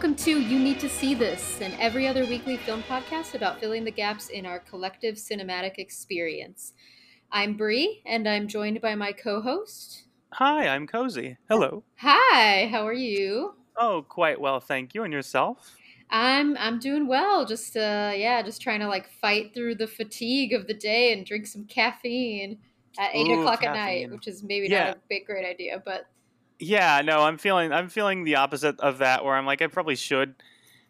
Welcome to You Need to See This, and every other weekly film podcast about filling the gaps in our collective cinematic experience. I'm Bri, and I'm joined by my co-host. Hi, I'm Cozi. Hello. Hi, how are you? Oh, quite well, thank you. And yourself? I'm I'm doing well. Just uh yeah, just trying to like fight through the fatigue of the day and drink some caffeine at eight Ooh, o'clock at night, which is maybe Yeah. not a big great idea, but Yeah, no, I'm feeling I'm feeling the opposite of that where I'm like I probably should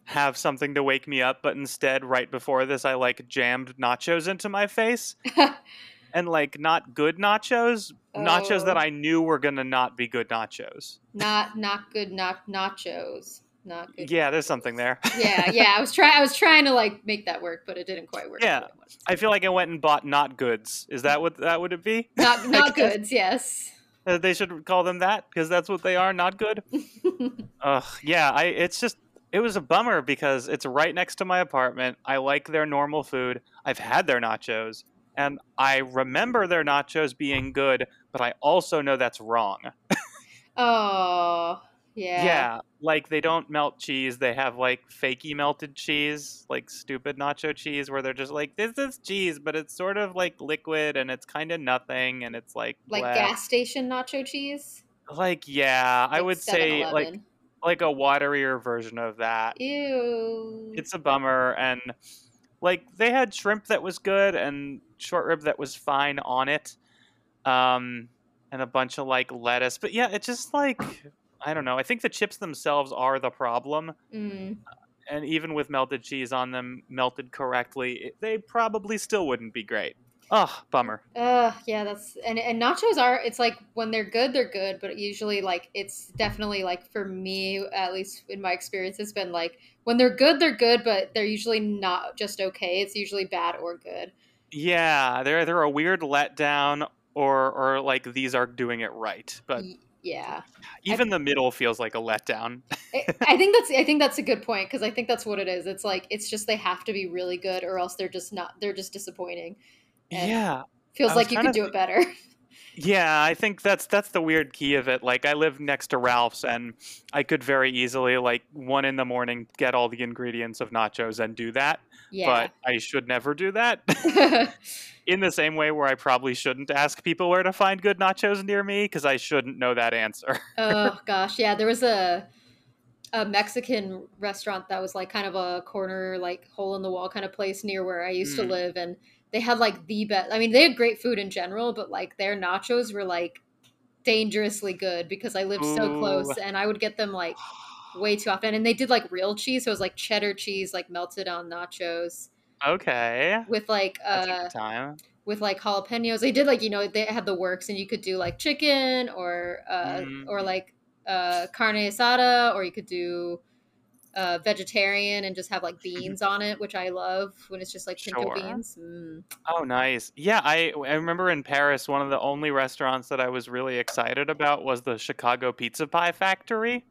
have something to wake me up, but instead right before this I like jammed nachos into my face. and like not good nachos, nachos Oh. that I knew were going to not be good nachos. not not good not nachos. Not good. Yeah, there's something there. yeah, yeah. I was trying. I was trying to like make that work, but it didn't quite work. Yeah. I feel like I went and bought not goods. Is that what that would it be? not not goods. Yes. Uh, they should call them that because that's what they are, not good. Ugh, yeah, I it's just it was a bummer because it's right next to my apartment. I like their normal food. I've had their nachos and I remember their nachos being good, but I also know that's wrong. oh, yeah. Yeah. like they don't melt cheese. They have like fakey melted cheese, like stupid nacho cheese where they're just like this is cheese, but it's sort of like liquid and it's kind of nothing and it's like Like bleh. gas station nacho cheese. Like yeah, I Like would say like like a waterier version of that. Ew. it's a bummer and like they had shrimp that was good and short rib that was fine on it um and a bunch of like lettuce but yeah it's just like i don't know i think the chips themselves are the problem Mm. and even with melted cheese on them melted correctly they probably still wouldn't be great oh bummer Uh, yeah, that's and and nachos are. It's like when they're good, they're good, but usually like it's definitely like for me, at least in my experience, it's been like when they're good, they're good, but they're usually not just okay. It's usually bad or good. yeah they're they're a weird letdown or or like these are doing it right but yeah. even the middle feels like a letdown I I think that's I think that's a good point because I think that's what it is. It's like it's just they have to be really good or else they're just not they're just disappointing. Yeah Feels like you could do it better. Yeah, I think that's that's the weird key of it. Like I live next to Ralph's and I could very easily like one in the morning get all the ingredients of nachos and do that, yeah. but I should never do that. in the same way where I probably shouldn't ask people where to find good nachos near me because I shouldn't know that answer. oh gosh, yeah. There was a a Mexican restaurant that was like kind of a corner, like hole in the wall kind of place near where I used to Mm. live, and they had like the best. I mean, they had great food in general, but like their nachos were like dangerously good because I lived so close, and I would get them like way too often. And they did like real cheese, so it was like cheddar cheese, like melted on nachos okay. with like uh time. with like jalapenos. They did like you know they had the works, and you could do like chicken or uh Mm. or like uh carne asada, or you could do uh vegetarian and just have like beans on it, which I love when it's just like pinto Sure. beans. Mm. Oh, nice. Yeah, I I remember in Paris, one of the only restaurants that I was really excited about was the Chicago Pizza Pie Factory.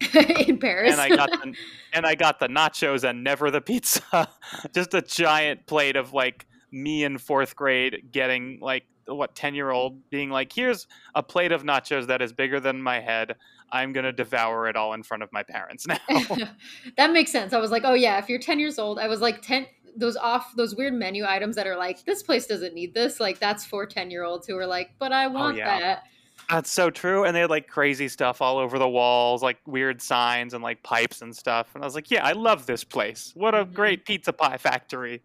in Paris. and I got the, and I got the nachos and never the pizza. Just a giant plate of like me in fourth grade getting like what ten year old being like, here's a plate of nachos that is bigger than my head. I'm gonna devour it all in front of my parents now. that makes sense. I was like, oh yeah, if you're 10 years old, I was like 10 those off those weird menu items that are like this place doesn't need this like that's for 10 year olds who are like but i want Oh, yeah. that That's so true. And they had like crazy stuff all over the walls, like weird signs and like pipes and stuff. And I was like, yeah, I love this place. What a Mhm. great pizza pie factory.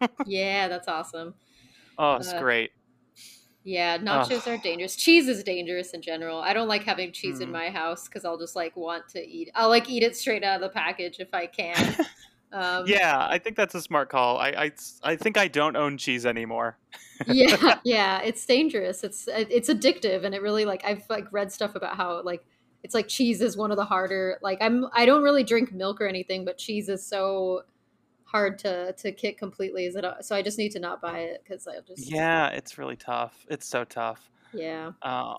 yeah that's awesome Oh, it's Uh, great. Yeah, nachos are dangerous. Cheese is dangerous in general. I don't like having cheese in Mm. my house because I'll just like want to eat. I'll like eat it straight out of the package if I can. Um, Yeah, I think that's a smart call. I, I, I think I don't own cheese anymore. yeah, yeah. It's dangerous. It's it's addictive, and it really like I've like read stuff about how like it's like cheese is one of the harder. Like I'm I don't really drink milk or anything, but cheese is so hard to to kick completely. Is it? So I just need to not buy it because I just Yeah, it's really tough. It's so tough. yeah. Oh,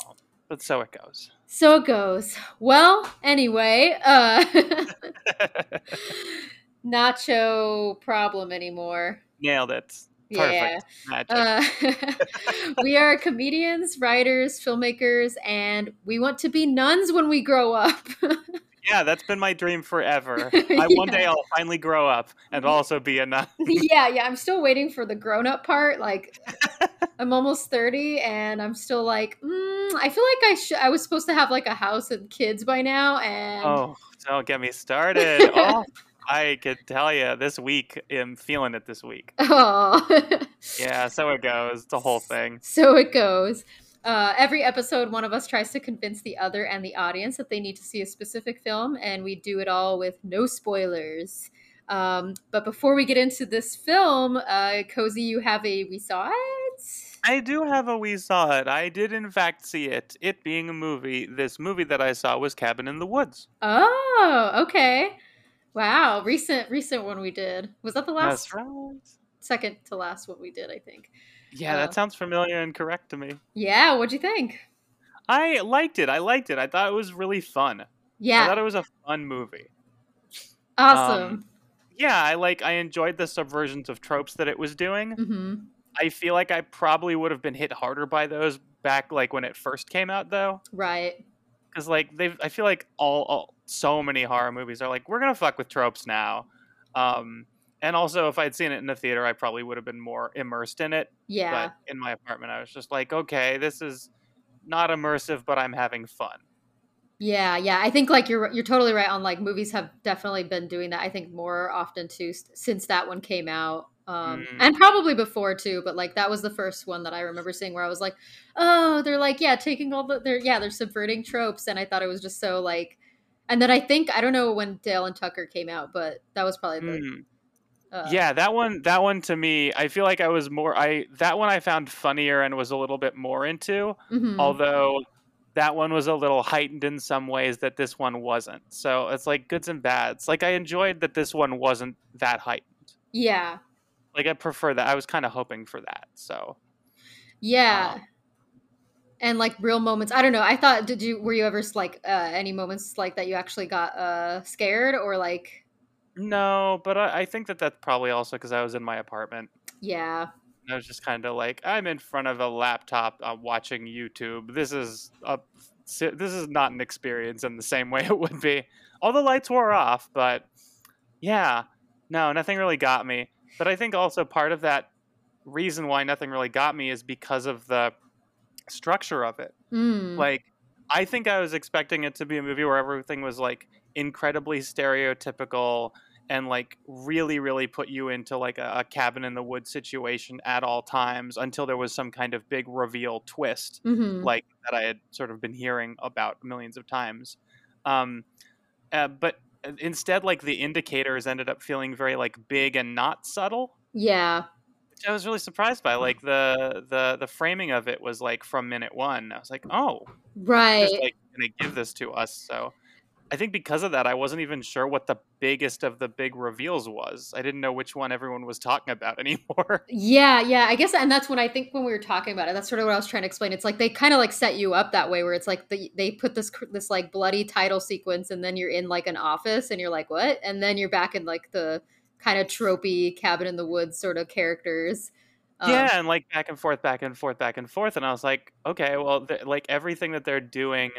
but so it goes. So it goes. Well, anyway, uh nacho problem anymore. Nailed it. Yeah. Perfect. Magic. Uh, we are comedians, writers, filmmakers, and we want to be nuns when we grow up. Yeah, that's been my dream forever. I, One day I'll finally grow up and also be a nun. yeah, yeah. I'm still waiting for the grown up part. Like, I'm almost 30, and I'm still like, mm, I feel like I should. I was supposed to have like a house and kids by now, and Oh, don't get me started. Oh, I could tell you this week, I'm feeling it this week. oh. Yeah, so it goes. The whole thing. So it goes. Uh, every episode, one of us tries to convince the other and the audience that they need to see a specific film, and we do it all with no spoilers. Um, but before we get into this film, uh, Cozi, you have a we saw it. I do have a we saw it. I did in fact see it. It being a movie. This movie that I saw was Cabin in the Woods. Oh, okay. Wow, recent recent one we did. Was that the last right. second to last one we did? I think. Yeah, Uh, that sounds familiar and correct to me. Yeah. What'd you think? I liked it. I liked it. I thought it was really fun. Yeah. I thought it was a fun movie. Awesome. um, Yeah, I like I enjoyed the subversions of tropes that it was doing. hmm I feel like I probably would have been hit harder by those back like when it first came out though. Right. Cuz like they've I feel like all, all so many horror movies are like we're going to fuck with tropes now. Um and also if I'd seen it in the theater I probably would have been more immersed in it, Yeah. but in my apartment I was just like okay, this is not immersive but I'm having fun. Yeah, yeah. I think like you're you're totally right on like movies have definitely been doing that. I think more often too since that one came out. Um Mm. and probably before too, but like that was the first one that I remember seeing where I was like, "Oh, they're like yeah, taking all the they're yeah, they're subverting tropes." And I thought it was just so like and then I think I don't know when Dale and Tucker came out, but that was probably the Mm. Uh, yeah, that one that one to me, I feel like I was more I that one I found funnier and was a little bit more into, mhm. although that one was a little heightened in some ways that this one wasn't. So it's like goods and bads. Like I enjoyed that this one wasn't that heightened. Yeah. Like I prefer that. I was kind of hoping for that. So Yeah. Um, and like real moments. I don't know. I thought did you were you ever like uh any moments like that you actually got uh scared or like no, but I, I think that that's probably also because I was in my apartment. yeah. I was just kind of like, I'm in front of a laptop uh, watching YouTube. This is a this is not an experience in the same way it would be. All the lights were off, but yeah, no, nothing really got me. But I think also part of that reason why nothing really got me is because of the structure of it. Mm. Like, I think I was expecting it to be a movie where everything was like incredibly stereotypical and like really, really put you into like a, a cabin in the woods situation at all times until there was some kind of big reveal twist, Mhm. like that I had sort of been hearing about millions of times. Um, uh, but instead, like the indicators ended up feeling very like big and not subtle yeah. which I was really surprised by. Like the the the framing of it was like from minute one. I was like, oh, Right. just like gonna give this to us. So I think because of that, I wasn't even sure what the biggest of the big reveals was. I didn't know which one everyone was talking about anymore. yeah, yeah. I guess and that's when I think when we were talking about it, that's sort of what I was trying to explain. It's like they kind of like set you up that way where it's like the, they put this this like bloody title sequence and then you're in like an office and you're like, "What?" And then you're back in like the kind of tropey cabin in the woods sort of characters. Um, yeah, and like back and forth, back and forth, back and forth, and I was like, okay, well, like everything that they're doing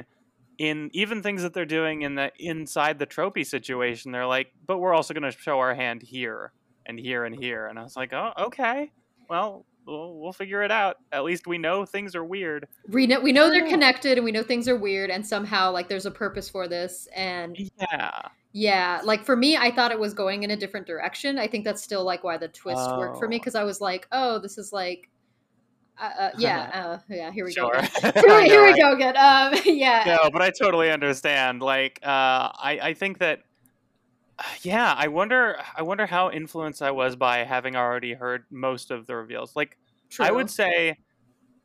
in even things that they're doing in the inside the trophy situation, they're like, but we're also going to show our hand here and here and here, and I was like, oh, okay, well, we'll, we'll figure it out. At least we know things are weird. we know we know they're connected and we know things are weird and somehow like there's a purpose for this and Yeah, Yeah, like for me, I thought it was going in a different direction. I think that's still like why the twist worked for me Oh. because I was like, oh, this is like, uh, uh, yeah, uh, yeah. Here we sure. go. Here, we- here we go again. Um, yeah, no, but I totally understand. Like, uh, I I think that, yeah, I wonder I wonder how influenced I was by having already heard most of the reveals. Like, I would say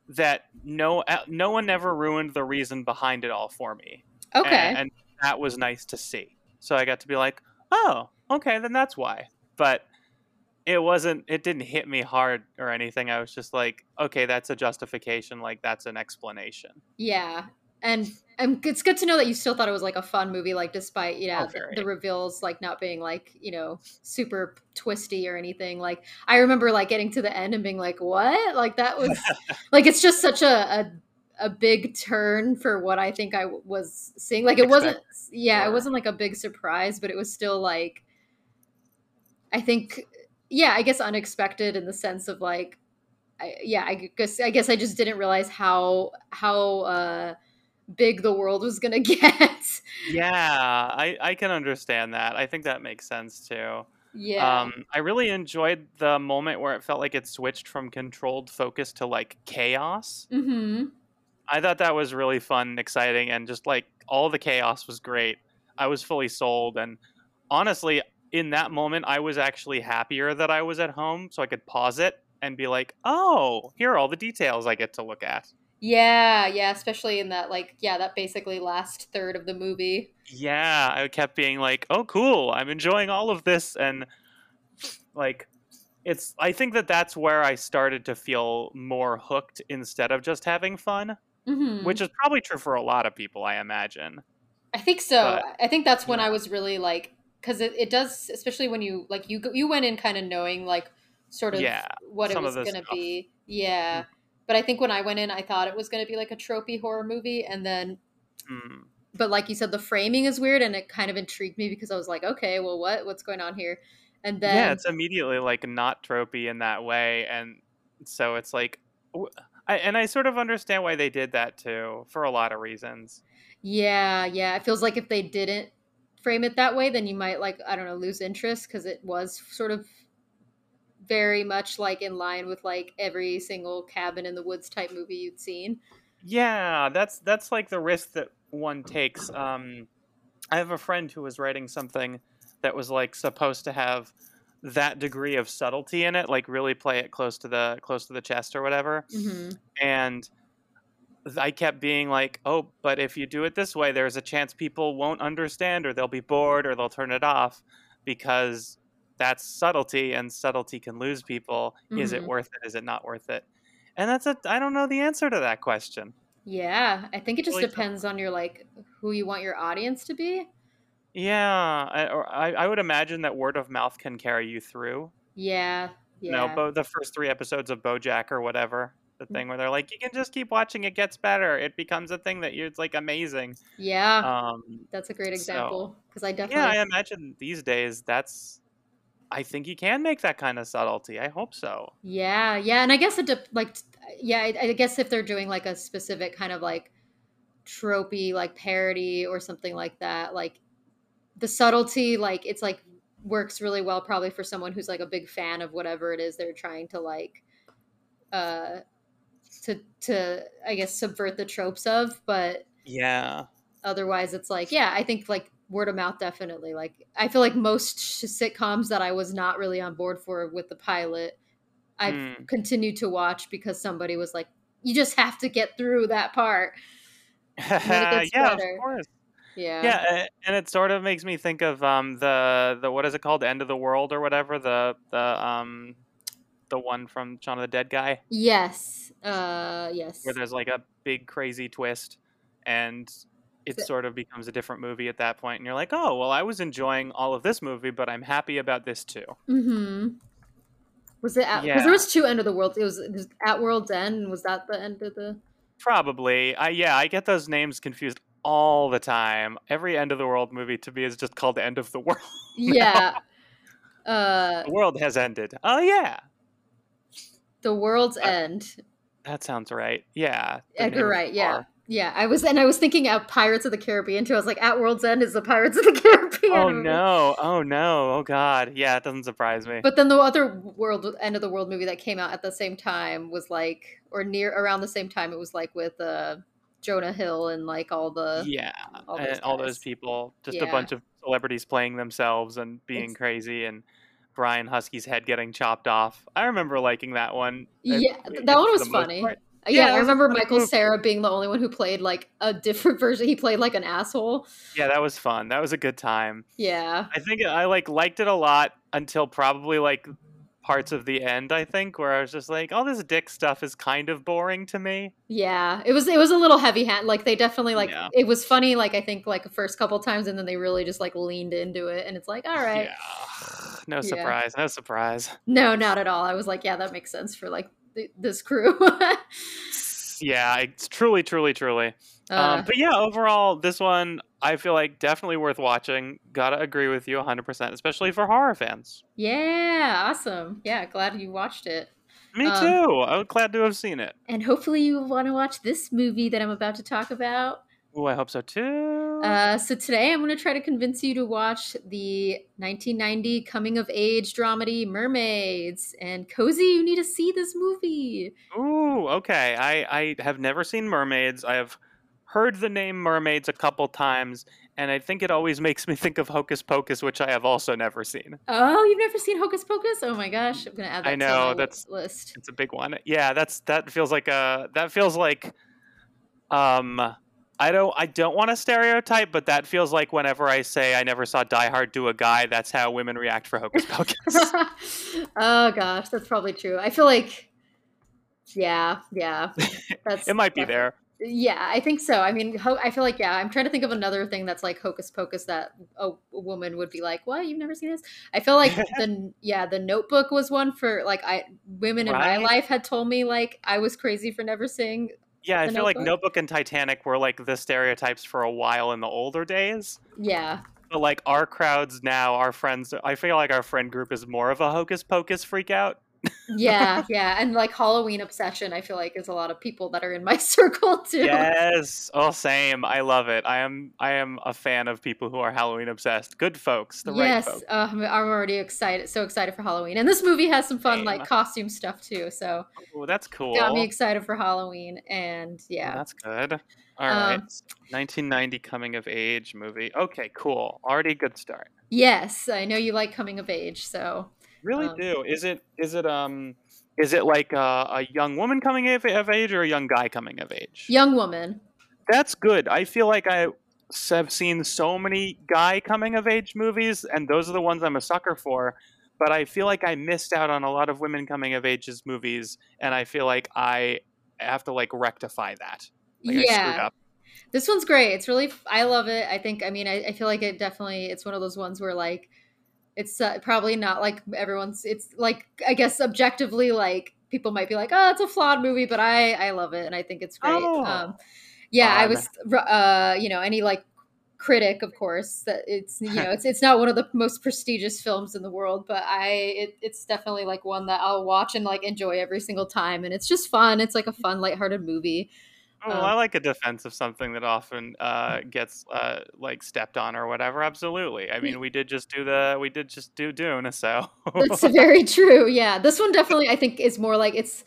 that no uh, no one ever ruined the reason behind it all for me. Okay. and, and that was nice to see. So I got to be like, oh, okay, then that's why. But it wasn't. It didn't hit me hard or anything. I was just like, okay, that's a justification. Like that's an explanation. yeah, and and it's good to know that you still thought it was like a fun movie, like despite you oh, know Oh, the, the reveals like not being like you know super twisty or anything. Like I remember like getting to the end and being like, what? Like that was like it's just such a, a a big turn for what I think I was seeing. Like it wasn't, yeah, it wasn't like a big surprise, but it was still like, I think, yeah, I guess unexpected in the sense of like, I, yeah, I guess I guess I just didn't realize how how uh, big the world was gonna get. yeah, I I can understand that. I think that makes sense too. Yeah. Um, I really enjoyed the moment where it felt like it switched from controlled focus to like chaos. mm-hmm. I thought that was really fun and exciting, and just like all the chaos was great. I was fully sold, and honestly, in that moment, I was actually happier that I was at home, so I could pause it and be like, "Oh, here are all the details I get to look at." Yeah, yeah, especially in that like yeah, that basically last third of the movie. Yeah, I kept being like, "Oh, cool! I'm enjoying all of this," and like, it's. I think that that's where I started to feel more hooked instead of just having fun, Mm-hmm. which is probably true for a lot of people, I imagine. I think so. But, I think that's when yeah. I was really like, because it, it does, especially when you like you you went in kind of knowing like sort of Yeah, what it was gonna stuff. be. Yeah, Mm. but I think when I went in, I thought it was gonna be like a tropey horror movie, and then Hmm. but like you said, the framing is weird, and it kind of intrigued me because I was like, okay, well, what what's going on here? And then yeah, it's immediately like not tropey in that way, and so it's like, I, and I sort of understand why they did that too, for a lot of reasons. Yeah, yeah. It feels like if they didn't frame it that way, then you might like I don't know lose interest because it was sort of very much like in line with like every single cabin in the woods type movie you'd seen. Yeah, that's that's like the risk that one takes. Um, I have a friend who was writing something that was like supposed to have that degree of subtlety in it, like really play it close to the close to the chest or whatever. Mm-hmm. And I kept being like, "Oh, but if you do it this way, there's a chance people won't understand, or they'll be bored, or they'll turn it off, because that's subtlety, and subtlety can lose people. Is it Mhm. worth it? Is it not worth it?" And that's a I don't know the answer to that question. Yeah, I think it just Really tough. depends on your like who you want your audience to be. Yeah, I, or I, I would imagine that word of mouth can carry you through. Yeah, You know, Bo- the first three episodes of BoJack or whatever, the Mm. thing where they're like, you can just keep watching, it gets better, it becomes a thing that you it's like amazing. yeah. Um, That's a great example because I definitely yeah, I imagine these days that's. I think you can make that kind of subtlety. I hope so. Yeah, yeah, and I guess it de- like yeah, I, I guess if they're doing like a specific kind of like tropey like parody or something like that, like the subtlety, like it's like works really well probably for someone who's like a big fan of whatever it is they're trying to like uh to to I guess subvert the tropes of, but Yeah. otherwise it's like yeah i think like word of mouth definitely like i feel like most sh- sitcoms that i was not really on board for with the pilot i've Hmm. continued to watch because somebody was like you just have to get through that part yeah, gets of course. yeah Yeah, and it sort of makes me think of um the the what is it called, End of the World or whatever the the um the one from Shaun of the Dead guy? Yes. Uh yes. Where there's like a big crazy twist and it So- sort of becomes a different movie at that point and you're like oh well i was enjoying all of this movie but i'm happy about this too. Mm-hmm. Was it at, Yeah. there was two end of the world it was, it was at world's end and was that the end of the probably. I yeah i get those names confused all the time. Every end of the world movie to me is just called end of the world. Yeah. Uh the world has ended. Oh yeah the world's Uh, end. that sounds right. Yeah Edgar Wright, yeah. Yeah, I was, and I was thinking of Pirates of the Caribbean too. I was like, at World's End is the Pirates of the Caribbean. oh movie. no. Oh no. Oh god. Yeah it doesn't surprise me. But then the other world end of the world movie that came out at the same time was like, or near around the same time, it was like with uh, Jonah Hill and like all the yeah all those all those people. Just a bunch of celebrities playing themselves and being It's- crazy and brian Huskey's head getting chopped off i remember liking that one Yeah, th- that one was funny. part. Yeah, that I remember Michael movie. Cera being the only one who played like a different version. He played like an asshole. yeah that was fun that was a good time Yeah, i think i like liked it a lot until probably like parts of the end i think where i was just like all this dick stuff is kind of boring to me yeah. It was it was a little heavy hand. Like they definitely like Yeah. it was funny. Like I think like the first couple times, and then they really just like leaned into it, and it's like, all right. yeah no Yeah. surprise no surprise No, not at all. I was like, yeah, that makes sense for like th- this crew. Yeah, it's truly, truly, truly. Uh, um, but yeah, overall, this one I feel like definitely worth watching. Gotta agree with you 100%, especially for horror fans. yeah, awesome. Yeah, glad you watched it. Me Um, too. I'm glad to have seen it. And hopefully you want to watch this movie that I'm about to talk about. Oh, I hope so too. Uh, so today I'm going to try to convince you to watch the 1990 coming of age dramedy Mermaids. And Cozi, you need to see this movie. Ooh, okay. I I have never seen mermaids. I have heard the name mermaids a couple times, and I think it always makes me think of Hocus Pocus, which I have also never seen. Oh, you've never seen Hocus Pocus? Oh my gosh, I'm going to add that I know, to my that's- list. It's a big one. Yeah, that's that feels like a that feels like um I don't I don't want to stereotype, but that feels like whenever I say I never saw Die Hard do a guy, that's how women react for Hocus Pocus. oh gosh, that's probably true. I feel like, yeah, yeah, that's it might be there. Yeah, I think so. I mean, ho- I feel like yeah. I'm trying to think of another thing that's like hocus pocus that a, a woman would be like, "What? You've never seen this?" I feel like the yeah, the Notebook was one for like I women in my life had told me like I was crazy for never seeing. Yeah, I feel like Notebook? Notebook and Titanic were like the stereotypes for a while in the older days. Yeah, But like our crowds now, our friends, I feel like our friend group is more of a hocus pocus freak out. Yeah, yeah, and like Halloween obsession. I feel like is a lot of people that are in my circle too. Yes. Oh, same. I love it. I am I am a fan of people who are Halloween obsessed. Good folks. The yes, right folks. uh, I'm already excited, so excited for Halloween, and this movie has some fun Same. like costume stuff too. So Oh, that's cool. got me excited for Halloween, and yeah, That's good. All right. Um, 1990 coming of age movie. Okay, cool. Already good start. yes, I know you like coming of age, so Really Um, do. Is it is it um is it like a, a young woman coming of, of age or a young guy coming of age? young woman. That's good. I feel like I have seen so many guy coming of age movies, and those are the ones I'm a sucker for. But I feel like I missed out on a lot of women coming of ages movies, and I feel like I have to like rectify that. Like I screwed yeah, this one's great. It's really I love it. I think I mean I, I feel like it definitely it's one of those ones where like it's uh, probably not like everyone's. It's like I guess objectively like people might be like oh it's a flawed movie, but I I love it and I think it's great. Oh, um, yeah, I was uh you know any like critic of course that it's you know it's it's not one of the most prestigious films in the world but i it, it's definitely like one that i'll watch and like enjoy every single time and it's just fun it's like a fun lighthearted movie Oh, um, I like a defense of something that often uh, gets uh, like stepped on or whatever. Absolutely. I mean, we did just do the we did just do Dune, so That's very true. Yeah, this one definitely I think is more like it's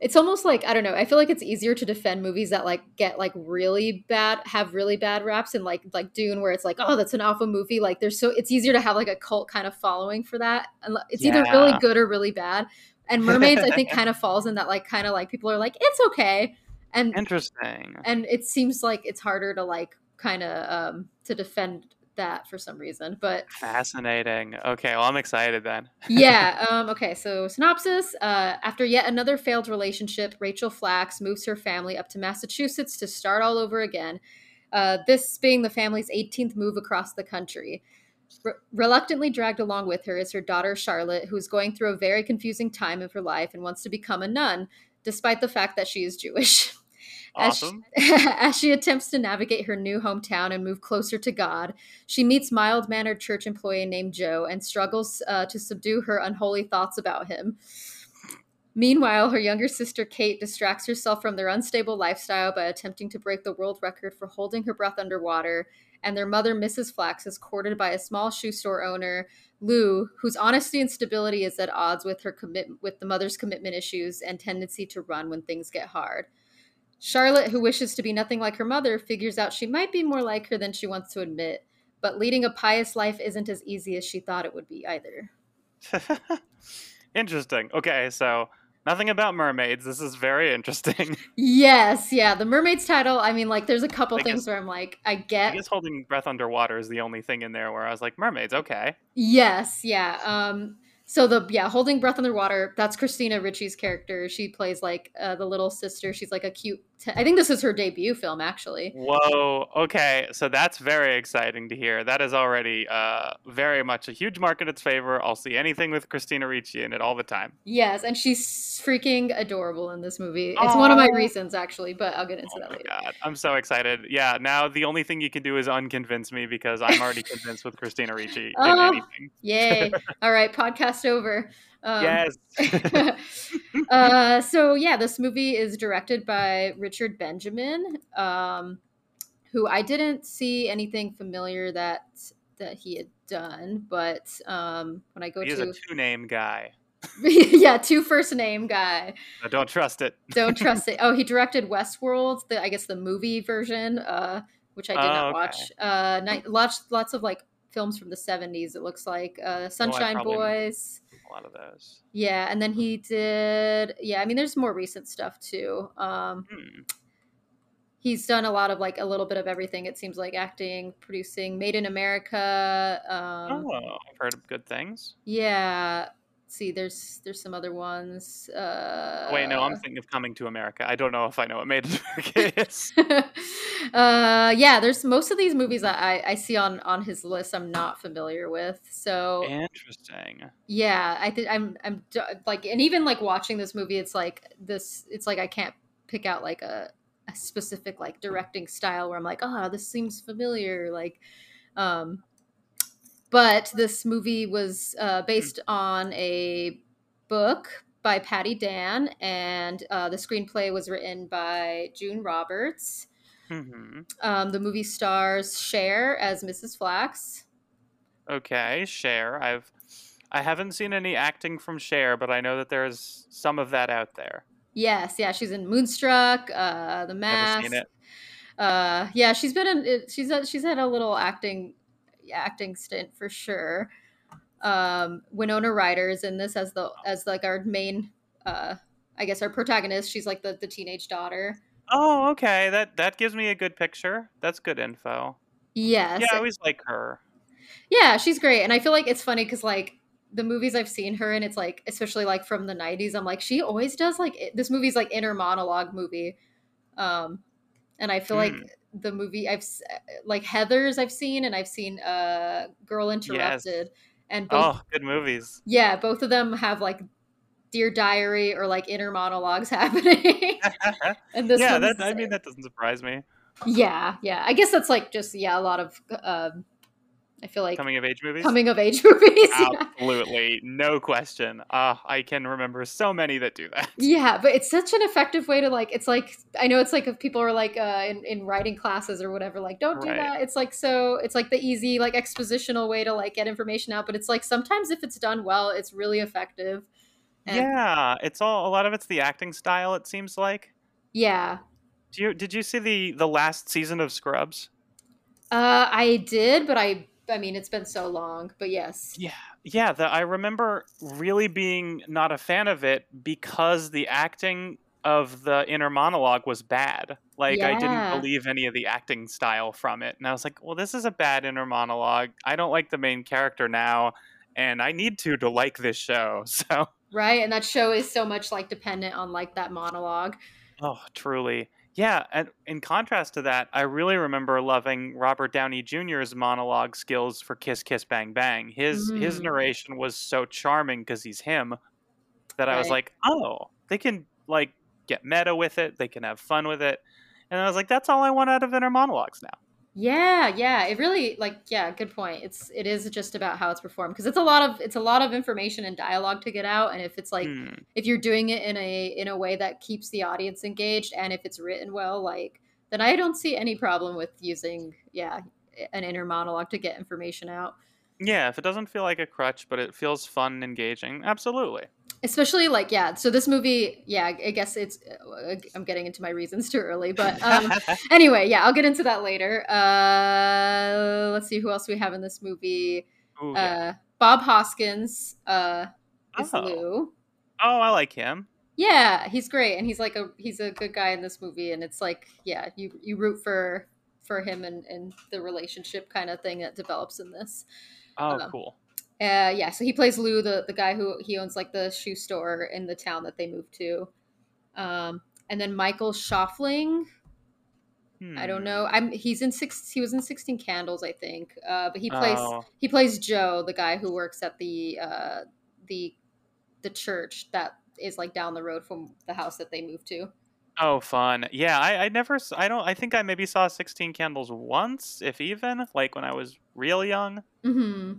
it's almost like I don't know. I feel like it's easier to defend movies that like get like really bad have really bad raps and like like Dune where it's like oh that's an alpha movie like there's so it's easier to have like a cult kind of following for that. And it's either really good or really bad. And Mermaids I think kind of falls in that like kind of like people are like it's okay. And interesting. and it seems like it's harder to like kind of um to defend that for some reason. But Fascinating. Okay, well, I'm excited then. yeah. Um, okay. So synopsis: uh, After yet another failed relationship, Rachel Flax moves her family up to Massachusetts to start all over again. Uh, this being the family's 18th move across the country. Re- reluctantly dragged along with her is her daughter Charlotte, who's going through a very confusing time of her life and wants to become a nun, despite the fact that she is Jewish. As she- As she attempts to navigate her new hometown and move closer to God, she meets mild mannered church employee named Joe and struggles uh, to subdue her unholy thoughts about him. Meanwhile, her younger sister Kate distracts herself from their unstable lifestyle by attempting to break the world record for holding her breath underwater, and their mother, Mrs. Flax, is courted by a small shoe store owner, Lou, whose honesty and stability is at odds with her commit with the mother's commitment issues and tendency to run when things get hard. Charlotte, who wishes to be nothing like her mother, figures out she might be more like her than she wants to admit, but leading a pious life isn't as easy as she thought it would be either. interesting. Okay, so nothing about mermaids. This is very interesting. Yes, yeah, the mermaid's title, I mean, like, there's a couple I things guess- where I'm like, I I get. guess holding breath underwater is the only thing in there where I was like, mermaids, okay. Yes, yeah. Um, so the yeah, holding breath underwater. That's Christina Ricci's character. She plays like uh, the little sister. She's like a cute te- I think this is her debut film actually. Whoa. Okay. So that's very exciting to hear. That is already uh, very much a huge mark in its favor. I'll see anything with Christina Ricci in it all the time. Yes, and she's freaking adorable in this movie. It's one of my reasons actually, but I'll get into Oh that later. god. I'm so excited. Yeah. Now the only thing you can do is unconvince me because I'm already convinced with Christina Ricci in Oh. anything. Yay! All right, podcast over. Um, yes. uh, so yeah, this movie is directed by Richard Benjamin, um, who I didn't see anything familiar that that he had done, but um, when I go he is a to two name guy. yeah, two first name guy, I don't trust it. don't trust it. Oh, he directed Westworld, the I guess the movie version, uh, which I did Oh, not okay. watch. Uh, ni- lots lots of like films from the seventies. It looks like uh, Sunshine Boys. Lot of those. Yeah, and then he did. Yeah, I mean, there's more recent stuff too. Um, Hmm. he's done a lot of like a little bit of everything. It seems like acting, producing, Made in America. Um, oh, I've heard of good things. Yeah. See, there's there's some other ones. Uh, Wait, no, I'm thinking of Coming to America. I don't know if I know what Made in America is. uh, yeah, there's most of these movies that I, I see on on his list. I'm not familiar with. So Interesting. yeah i think i'm i'm like and even like watching this movie it's like this it's like i can't pick out like a, a specific like directing style where i'm like oh this seems familiar like um but this movie was uh, based on a book by Patty Dann and uh, the screenplay was written by june roberts hmm um, the movie stars Cher as mrs flax Okay, Cher. I've I haven't seen any acting from Cher, but I know that there's some of that out there. Yes, yeah, she's in Moonstruck, uh, The Mask. seen it. Uh, yeah, she's been in. She's she's had a little acting acting stint for sure. Um, Winona Ryder is in this as the as like our main, uh, I guess our protagonist. She's like the the teenage daughter. Oh, okay. That that gives me a good picture. That's good info. Yes, Yeah, I always like her. yeah, she's great, and I feel like it's funny because like the movies I've seen her in, it's like especially like from the '90s. I'm like she always does like it- this movie's like inner monologue movie, um, and I feel like Hmm. The movie I've like Heather's I've seen, and I've seen uh Girl Interrupted, and both Oh, good movies. yeah, both of them have like Dear Diary or like inner monologues happening. and this yeah, that I mean that doesn't surprise me. yeah, yeah. I guess that's like just yeah, a lot of um I feel like Coming of age movies. coming of age movies. yeah. Absolutely, no question. Uh, I can remember so many that do that. Yeah, but it's such an effective way to like. It's like I know it's like if people are like uh, in in writing classes or whatever, like don't do Right. that. It's like so. It's like the easy like expositional way to like get information out. But it's like sometimes if it's done well, it's really effective. And- yeah, it's all a lot of it's the acting style. It seems like. yeah. Do you did you see the the last season of Scrubs? Uh, I did, but I I mean it's been so long. But yes. Yeah, yeah. The, I remember really being not a fan of it because the acting of the inner monologue was bad. Like I didn't believe any of the acting style from it, and I was like, "Well, this is a bad inner monologue. I don't like the main character now, and I need to to like this show." So, Right, and that show is so much like dependent on like that monologue. oh, truly. Yeah, and in contrast to that, I really remember loving Robert Downey Jr.'s monologue skills for Kiss Kiss Bang Bang. His his Mm. narration was so charming because he's him that I was like, oh, they can like get meta with it, they can have fun with it, and I was like, that's all I want out of inner monologues now. Yeah, yeah. It really like yeah, good point. It's it is just about how it's performed because it's a lot of it's a lot of information and dialogue to get out and if it's like Hmm. if you're doing it in a in a way that keeps the audience engaged and if it's written well like then I don't see any problem with using yeah, an inner monologue to get information out. Yeah, if it doesn't feel like a crutch, but it feels fun and engaging, absolutely. Especially like yeah, so this movie, yeah, I guess it's uh, I'm getting into my reasons too early, but um anyway, yeah, I'll get into that later. Uh, let's see who else we have in this movie. Ooh, yeah. Uh, Bob Hoskins uh, is Oh. Lou. oh, I like him. Yeah, he's great, and he's like a he's a good guy in this movie, and it's like yeah, you you root for for him and and the relationship kind of thing that develops in this. Oh, Um, cool. Uh, yeah, so he plays Lou, the the guy who he owns like the shoe store in the town that they moved to. Um, and then Michael Schoeffling. I don't know. Hmm. I'm he's in six. He was in Sixteen Candles, I think. Uh, but he plays Oh, he plays Joe, the guy who works at the uh, the the church that is like down the road from the house that they moved to. oh, fun. Yeah, I, I never. I don't. I think I maybe saw Sixteen Candles once, if even, like when I was real young. hmm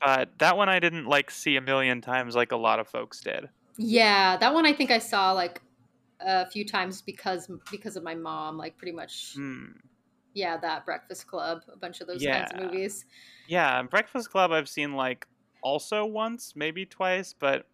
But that one I didn't like see a million times, like a lot of folks did. Yeah, that one I think I saw like a few times because because of my mom. Like pretty much, Hmm. yeah, that Breakfast Club, a bunch of those kinds of movies. Yeah, Breakfast Club I've seen like also once, maybe twice, but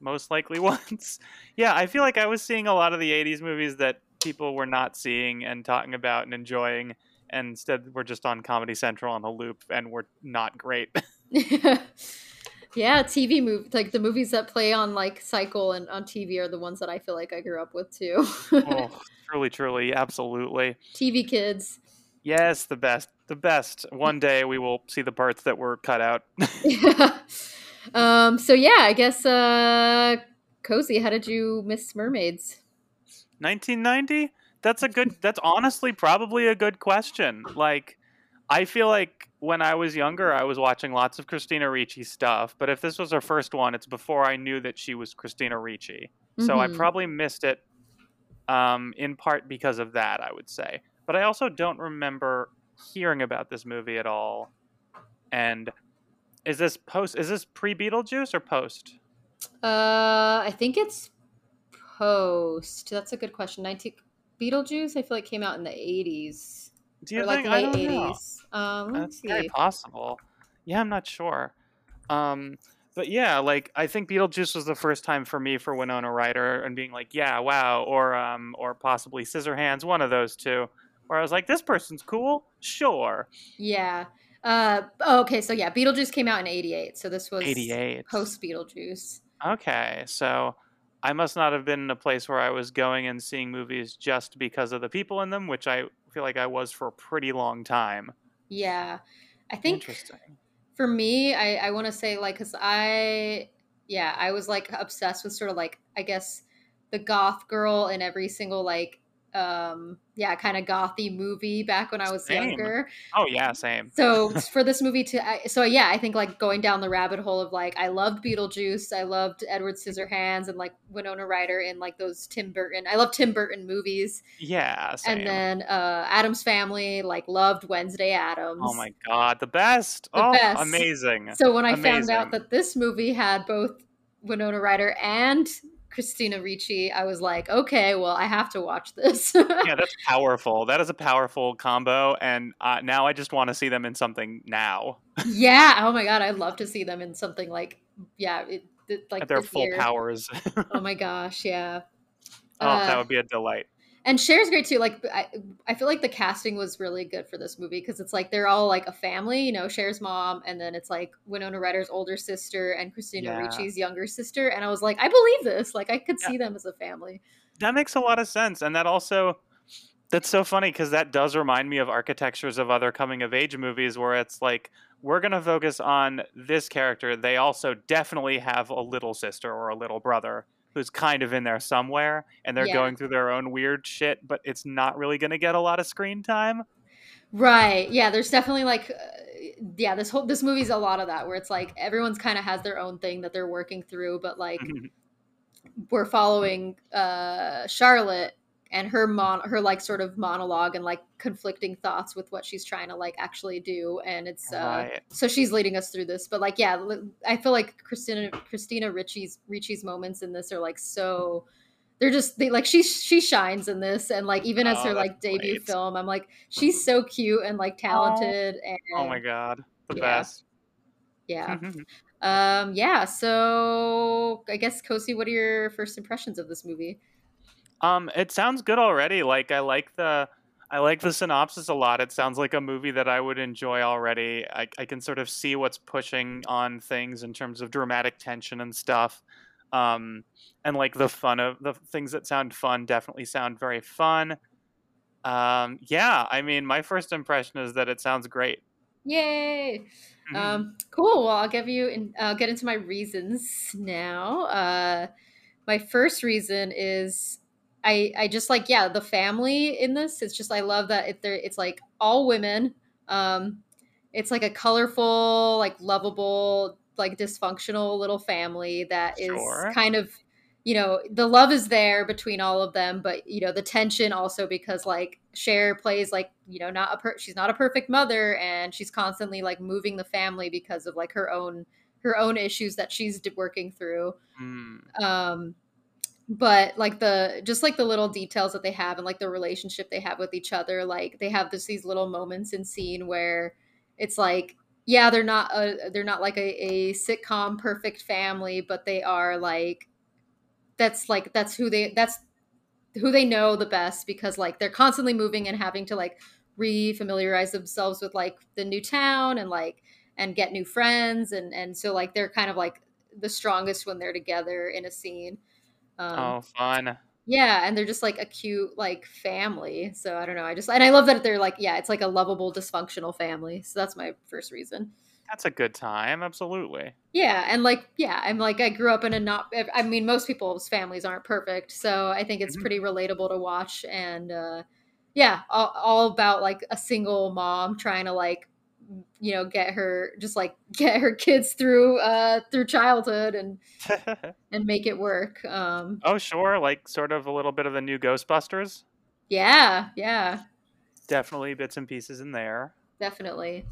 most likely once. Yeah, I feel like I was seeing a lot of the 80s movies that people were not seeing and talking about and enjoying and instead we're just on Comedy Central on a loop and we're not great. yeah, TV movie like the movies that play on like cycle and on TV are the ones that I feel like I grew up with too. oh, truly truly, absolutely. TV kids. Yes, the best. The best. One day we will see the parts that were cut out. um. So yeah, I guess. Uh, Cozi. How did you miss mermaids? 1990 that's a good that's honestly probably a good question like i feel like when i was younger i was watching lots of christina ricci stuff but if this was her first one it's before i knew that she was christina ricci so i Mhm. probably missed it um, in part because of that i would say but i also don't remember hearing about this movie at all and is this post is this pre beetlejuice or post Uh, I think it's post. That's a good question. 19 Beetlejuice. I feel like came out in the 80s do you like think I late don't know. 80s. Um, That's very possible. Yeah, I'm not sure. Um, but yeah, like I think Beetlejuice was the first time for me for Winona Ryder and being like, yeah, wow, or um, or possibly Scissorhands, one of those two, where I was like, this person's cool, sure. Yeah. Uh, oh, okay. So yeah, Beetlejuice came out in 88. So this was 88. post Beetlejuice. Okay, so I must not have been in a place where I was going and seeing movies just because of the people in them, which I feel like I was for a pretty long time. Yeah. I think Interesting. for me, I, I want to say like, cause I, yeah, I was like obsessed with sort of like, I guess the goth girl in every single like, um, yeah, kind of gothy movie back when I was Same. younger. Oh yeah, same. So for this movie to, I, so yeah, I think like going down the rabbit hole of like, I loved Beetlejuice, I loved Edward Scissorhands and like Winona Ryder in like those Tim Burton. I love Tim Burton movies, Yeah, same. and then uh Addams Family, like loved Wednesday Addams. Oh my god, the best! The oh, best. amazing! So when I found out that this movie had both Winona Ryder and Christina Ricci, I was like, okay, well, I have to watch this. yeah, that's powerful. That is a powerful combo, and uh, now I just want to see them in something now yeah. Oh my god, I'd love to see them in something like, yeah, it, it- like at their full year. powers. oh, my gosh, yeah. Oh, that Uh, would be a delight. And Cher's great too. Like I, I feel like the casting was really good for this movie because it's like they're all like a family. You know, Cher's mom, and then it's like Winona Ryder's older sister and Christina Yeah. Ricci's younger sister. And I was like, I believe this. Like I could Yeah. see them as a family. That makes a lot of sense, and that also. That's so funny because that does remind me of architectures of other coming of age movies where it's like, we're going to focus on this character. They also definitely have a little sister or a little brother who's kind of in there somewhere and they're Yeah. going through their own weird shit, but it's not really going to get a lot of screen time. Right. Yeah. There's definitely like, uh, yeah. This whole this movie's a lot of that where it's like everyone's kind of has their own thing that they're working through, but like we're following uh Charlotte and her mon her like sort of monologue and like conflicting thoughts with what she's trying to like actually do and it's uh Right. so she's leading us through this but like yeah I feel like Christina Christina Ricci's Ricci's moments in this are like so they're just they like she she shines in this and like even as Oh, her like debut great. film I'm like she's so cute and like talented and Oh my god, the Yeah. best. yeah um yeah so I guess Cozi what are your first impressions of this movie um, it sounds good already. Like I like the I like the synopsis a lot. It sounds like a movie that I would enjoy already. I, I can sort of see what's pushing on things in terms of dramatic tension and stuff. Um, and like the fun of the things that sound fun definitely sound very fun. Um, yeah, I mean, my first impression is that it sounds great. Yay! Mhm. Um, cool. Well, I'll give you and I'll get into my reasons now. Uh, my first reason is I I just like yeah the family in this. It's just I love that it, there it's like all women. Um, it's like a colorful, like lovable, like dysfunctional little family that is Sure. kind of you know the love is there between all of them but you know the tension also because like Cher plays like you know not a per- she's not a perfect mother and she's constantly like moving the family because of like her own her own issues that she's working through Mm. um but like the just like the little details that they have and like the relationship they have with each other like they have this these little moments in scene where it's like yeah they're not a, they're not like a, a sitcom perfect family but they are like that's like that's who they that's who they know the best because like they're constantly moving and having to like re-familiarize themselves with like the new town and like and get new friends and and so like they're kind of like the strongest when they're together in a scene um oh, fun. yeah and they're just like a cute like family so i don't know i just and i love that they're like yeah it's like a lovable dysfunctional family so that's my first reason That's a good time. Absolutely. yeah and like yeah i'm like i grew up in a not i mean most people's families aren't perfect so i think it's Mhm. pretty relatable to watch and uh yeah all, all about like a single mom trying to like you know get her just like get her kids through uh through childhood and and make it work um oh, sure. Like sort of a little bit of the new Ghostbusters. yeah yeah Definitely bits and pieces in there. definitely.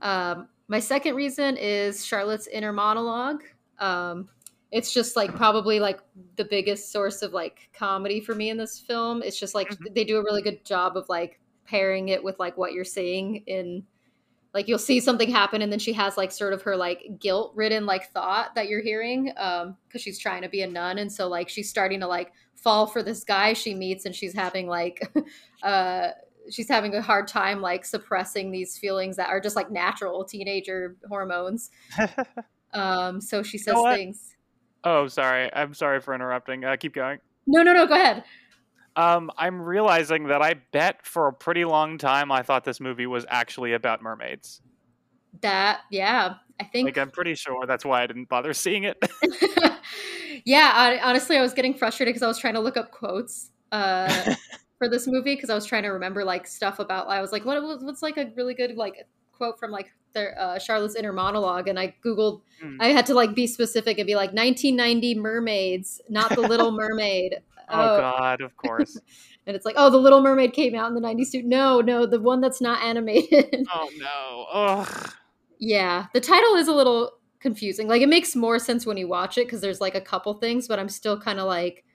Um, my second reason is Charlotte's inner monologue. Um, it's just like probably like the biggest source of like comedy for me in this film. It's just like Mhm. they do a really good job of like pairing it with like what you're seeing in like you'll see something happen and then she has like sort of her like guilt ridden like thought that you're hearing um because she's trying to be a nun and so like she's starting to like fall for this guy she meets and she's having like uh she's having a hard time like suppressing these feelings that are just like natural teenager hormones um so she says know things oh, sorry. I'm sorry for interrupting. Uh, keep going. no no no go ahead Um, I'm realizing that I bet for a pretty long time I thought this movie was actually about mermaids. that yeah i think Like I'm pretty sure that's why I didn't bother seeing it. yeah, hon- honestly, I was getting frustrated because I was trying to look up quotes uh, for this movie because I was trying to remember like stuff about. I was like, what what's like a really good like quote from like their uh, Charlotte's inner monologue, and I googled. Hmm. I had to like be specific and be like 1990 mermaids, not the Little Mermaid. Oh, oh God, of course. And it's like, oh, the Little Mermaid came out in the 90s too. No, no, the one that's not animated. oh no. Ugh. Yeah, the title is a little confusing. Like it makes more sense when you watch it because there's like a couple things, but I'm still kind of like,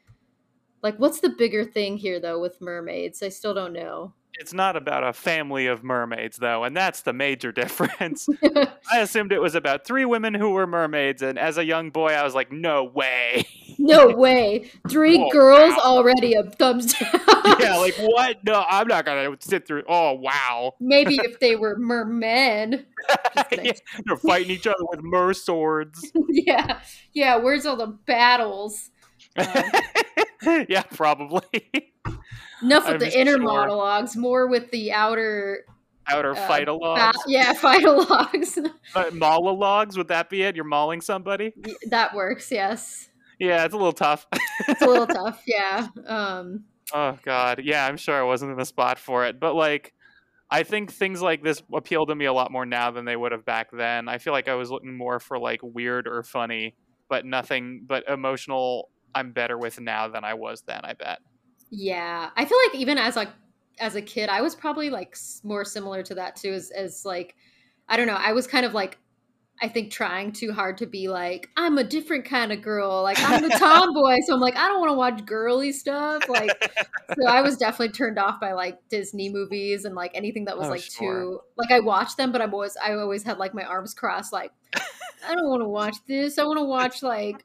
like what's the bigger thing here though with mermaids? I still don't know. It's not about a family of mermaids though, and that's the major difference. I assumed it was about three women who were mermaids, and as a young boy, I was like, no way. no way, three Oh, girls wow. already a thumbs down. yeah, like what? No, I'm not gonna sit through. Oh wow. maybe if they were mermen. Yeah, They're fighting each other with mer swords. yeah, yeah. Where's all the battles? Um, yeah, probably. Enough with I'm the inner sure. monologues, more with the outer. Outer Uh. Ba- yeah, fight-alogs. Uh, monologues, would that be it? You're mauling somebody? that works. Yes. Yeah, it's a little tough. it's a little tough yeah um oh god. Yeah, I'm sure I wasn't in the spot for it. But like I think things like this appeal to me a lot more now than they would have back then. I feel like I was looking more for like weird or funny, but nothing but emotional I'm better with now than I was then, I bet. Yeah i feel like even as like as a kid i was probably like more similar to that too as as like i don't know i was kind of like i think trying too hard to be like i'm a different kind of girl like i'm the tomboy so i'm like i don't want to watch girly stuff like so i was definitely turned off by like disney movies and like anything that was Oh, like sure. too like i watched them but i'm always i always had like my arms crossed like i don't want to watch this i want to watch like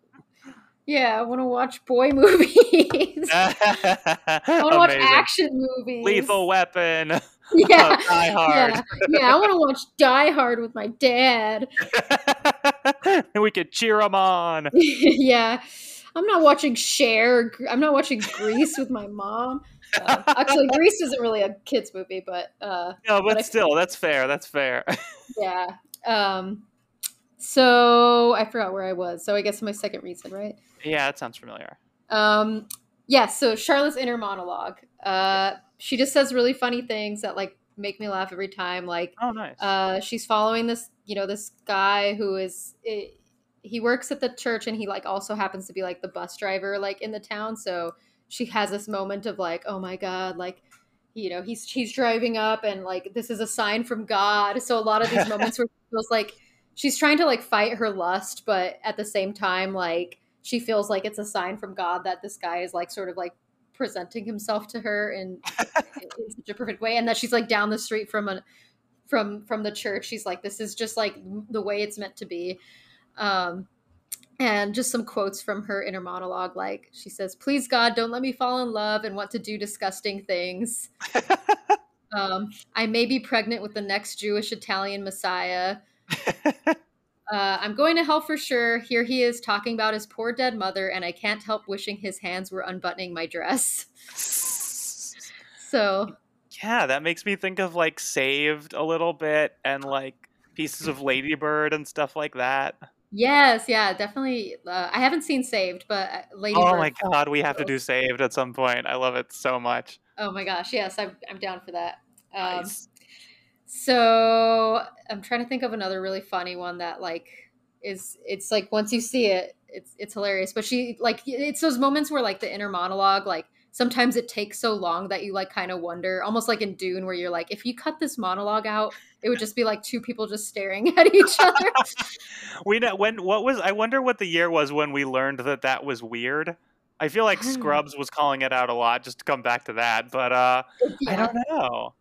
yeah i want to watch boy movies I want to watch action movies. Lethal Weapon. Yeah. Die Hard. Yeah, yeah. I want to watch Die Hard with my dad. and we could cheer them on. yeah. I'm not watching Cher. I'm not watching Grease with my mom. Uh, actually, Grease isn't really a kids movie, but uh, No, But but still, that's fair. That's fair. yeah. Um, so I forgot where I was. So I guess my second reason, right? yeah, that sounds familiar. Um, yeah, so Charlotte's inner monologue. Uh, she just says really funny things that like make me laugh every time. Like, oh, nice. Uh, she's following this, you know, this guy who is. It, he works at the church and he like also happens to be like the bus driver like in the town so she has this moment of like oh my god like you know he's she's driving up and like this is a sign from god so a lot of these moments where she feels like she's trying to like fight her lust but at the same time like she feels like it's a sign from god that this guy is like sort of like presenting himself to her in, in such a perfect way and that she's like down the street from a from from the church. She's like this is just like the way it's meant to be. Um, and just some quotes from her inner monologue like she says please god don't let me fall in love and want to do disgusting things. Um, i may be pregnant with the next jewish italian messiah uh, i'm going to hell for sure here he is talking about his poor dead mother and i can't help wishing his hands were unbuttoning my dress so yeah that makes me think of like saved a little bit and like pieces of Lady Bird and stuff like that Yes, yeah, definitely. Uh, I haven't seen Saved, but uh, Lady. Oh Bird my god, we have to do Saved at some point. I love it so much. Oh my gosh, yes, I'm I'm down for that. Um, Nice. So I'm trying to think of another really funny one that like is it's like once you see it, it's it's hilarious. But she like it's those moments where like the inner monologue like sometimes it takes so long that you like kind of wonder, almost like in Dune, where you're like, if you cut this monologue out, it would just be like two people just staring at each other. we know when what was I wonder what the year was when we learned that that was weird. I feel like I don't know. Scrubs was calling it out a lot just to come back to that, but uh I don't know.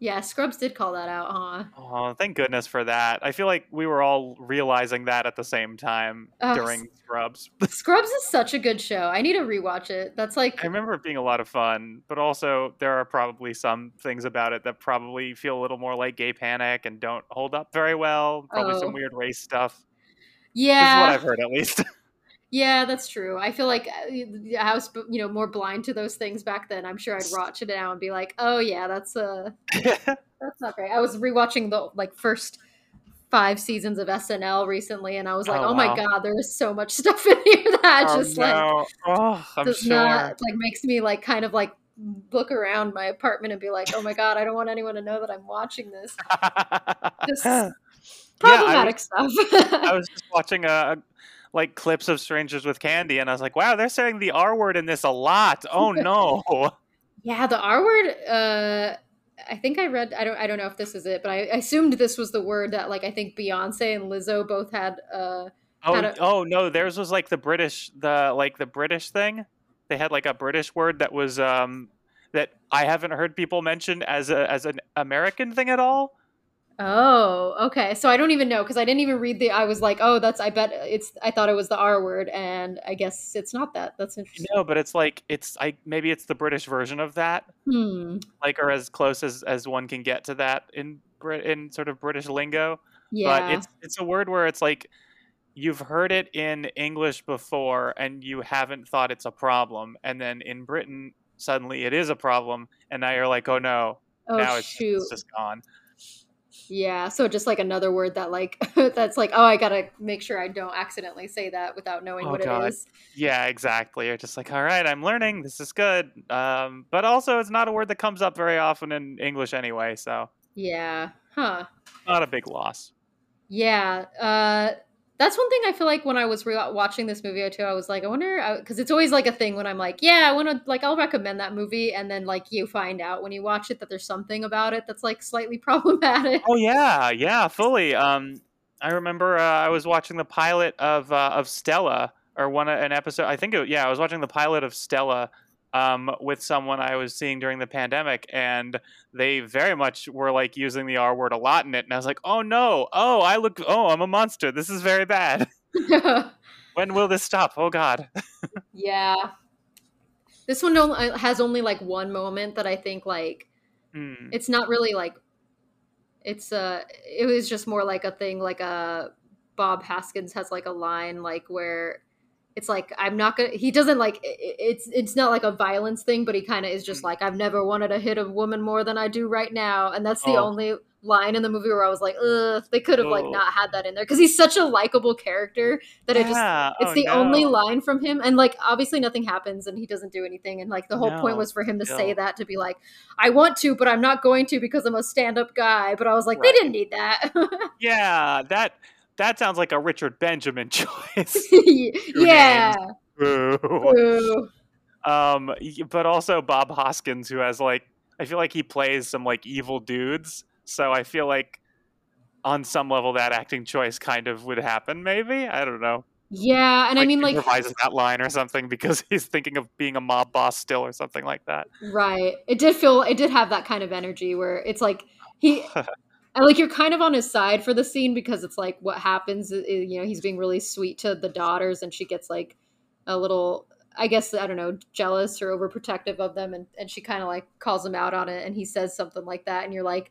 Yeah, Scrubs did call that out, huh? Oh, thank goodness for that. I feel like we were all realizing that at the same time Oh, during Scrubs. Scrubs is such a good show. I need to rewatch it. That's like I remember it being a lot of fun, but also there are probably some things about it that probably feel a little more like Gay Panic and don't hold up very well. Probably Oh. some weird race stuff. yeah. This is what I've heard at least. Yeah, that's true. I feel like uh, I was, you know, more blind to those things back then. I'm sure I'd watch it now and be like, "Oh yeah, that's a that's not great." I was rewatching the like first five seasons of SNL recently, and I was like, Oh, "Oh, my god, there is so much stuff in here that oh, just like oh, I'm does sure. not like makes me like kind of like look around my apartment and be like, "Oh my god, I don't want anyone to know that I'm watching this." Just Yeah, I problematic stuff. I was just watching uh like clips of Strangers with Candy, and I was like, "Wow, they're saying the R word in this a lot." Oh no! Yeah, the R word. Uh, I think I read. I don't. I don't know if this is it, but I, I assumed this was the word that, like, I think Beyonce and Lizzo both had. Uh, Oh, How to- oh no, theirs was like the British, the like the British thing. They had like a British word that was um that I haven't heard people mention as a as an American thing at all. Oh, okay. So I don't even know because I didn't even read the. I was like, oh, that's. I bet it's. I thought it was the R word, and I guess it's not that. That's interesting. No, but it's like it's I maybe it's the British version of that, Hmm. like or as close as as one can get to that in Brit in sort of British lingo. Yeah. But it's it's a word where it's like you've heard it in English before and you haven't thought it's a problem, and then in Britain suddenly it is a problem, and now you're like, oh no, oh now it's, it's just gone. Yeah. So just like another word that like that's like oh I gotta make sure I don't accidentally say that without knowing Oh, what God. it is. Yeah, exactly. You're just like, all right, I'm learning. This is good. Um, but also, it's not a word that comes up very often in English anyway, so Yeah. Huh. not a big loss. Yeah, uh, that's one thing I feel like when I was re- watching this movie too, I was like, I wonder, because it's always like a thing when I'm like, yeah, I want to, like, I'll recommend that movie, and then like you find out when you watch it that there's something about it that's like slightly problematic. Oh yeah, yeah, fully. Um, I remember uh, I was watching the pilot of uh, of Stella, or one an episode. I think it, yeah, I was watching the pilot of Stella. Um, with someone I was seeing during the pandemic, and they very much were like using the R word a lot in it, and I was like, "Oh no! Oh, I look! Oh, I'm a monster! This is very bad. when will this stop? Oh God!" yeah, this one uh, has only like one moment that I think like Hmm. it's not really like it's uh it was just more like a thing like a Bob Hoskins has like a line like where it's like i'm not gonna he doesn't like it's it's not like a violence thing but he kind of is just Mm. like i've never wanted to hit a woman more than i do right now and that's the Oh. only line in the movie where I was like, ugh, they could have like not had that in there because he's such a likable character that it just it's oh, the no. only line from him and like obviously nothing happens and he doesn't do anything and like the whole point was for him to still. say that to be like i want to but i'm not going to because i'm a stand-up guy but i was like Right. they didn't need that Yeah, that that sounds like a Richard Benjamin choice. yeah Boo. Ooh. um, but also Bob Hoskins, who has like, I feel like he plays some like evil dudes. So I feel like on some level that acting choice kind of would happen. Maybe I don't know. yeah and i mean like improvises that line or something because he's thinking of being a mob boss still or something like that. right it did feel it did have that kind of energy where it's like he I like you're kind of on his side for the scene because it's like what happens is, you know he's being really sweet to the daughters and she gets like a little I guess I don't know jealous or overprotective of them and and she kind of like calls him out on it and he says something like that and you're like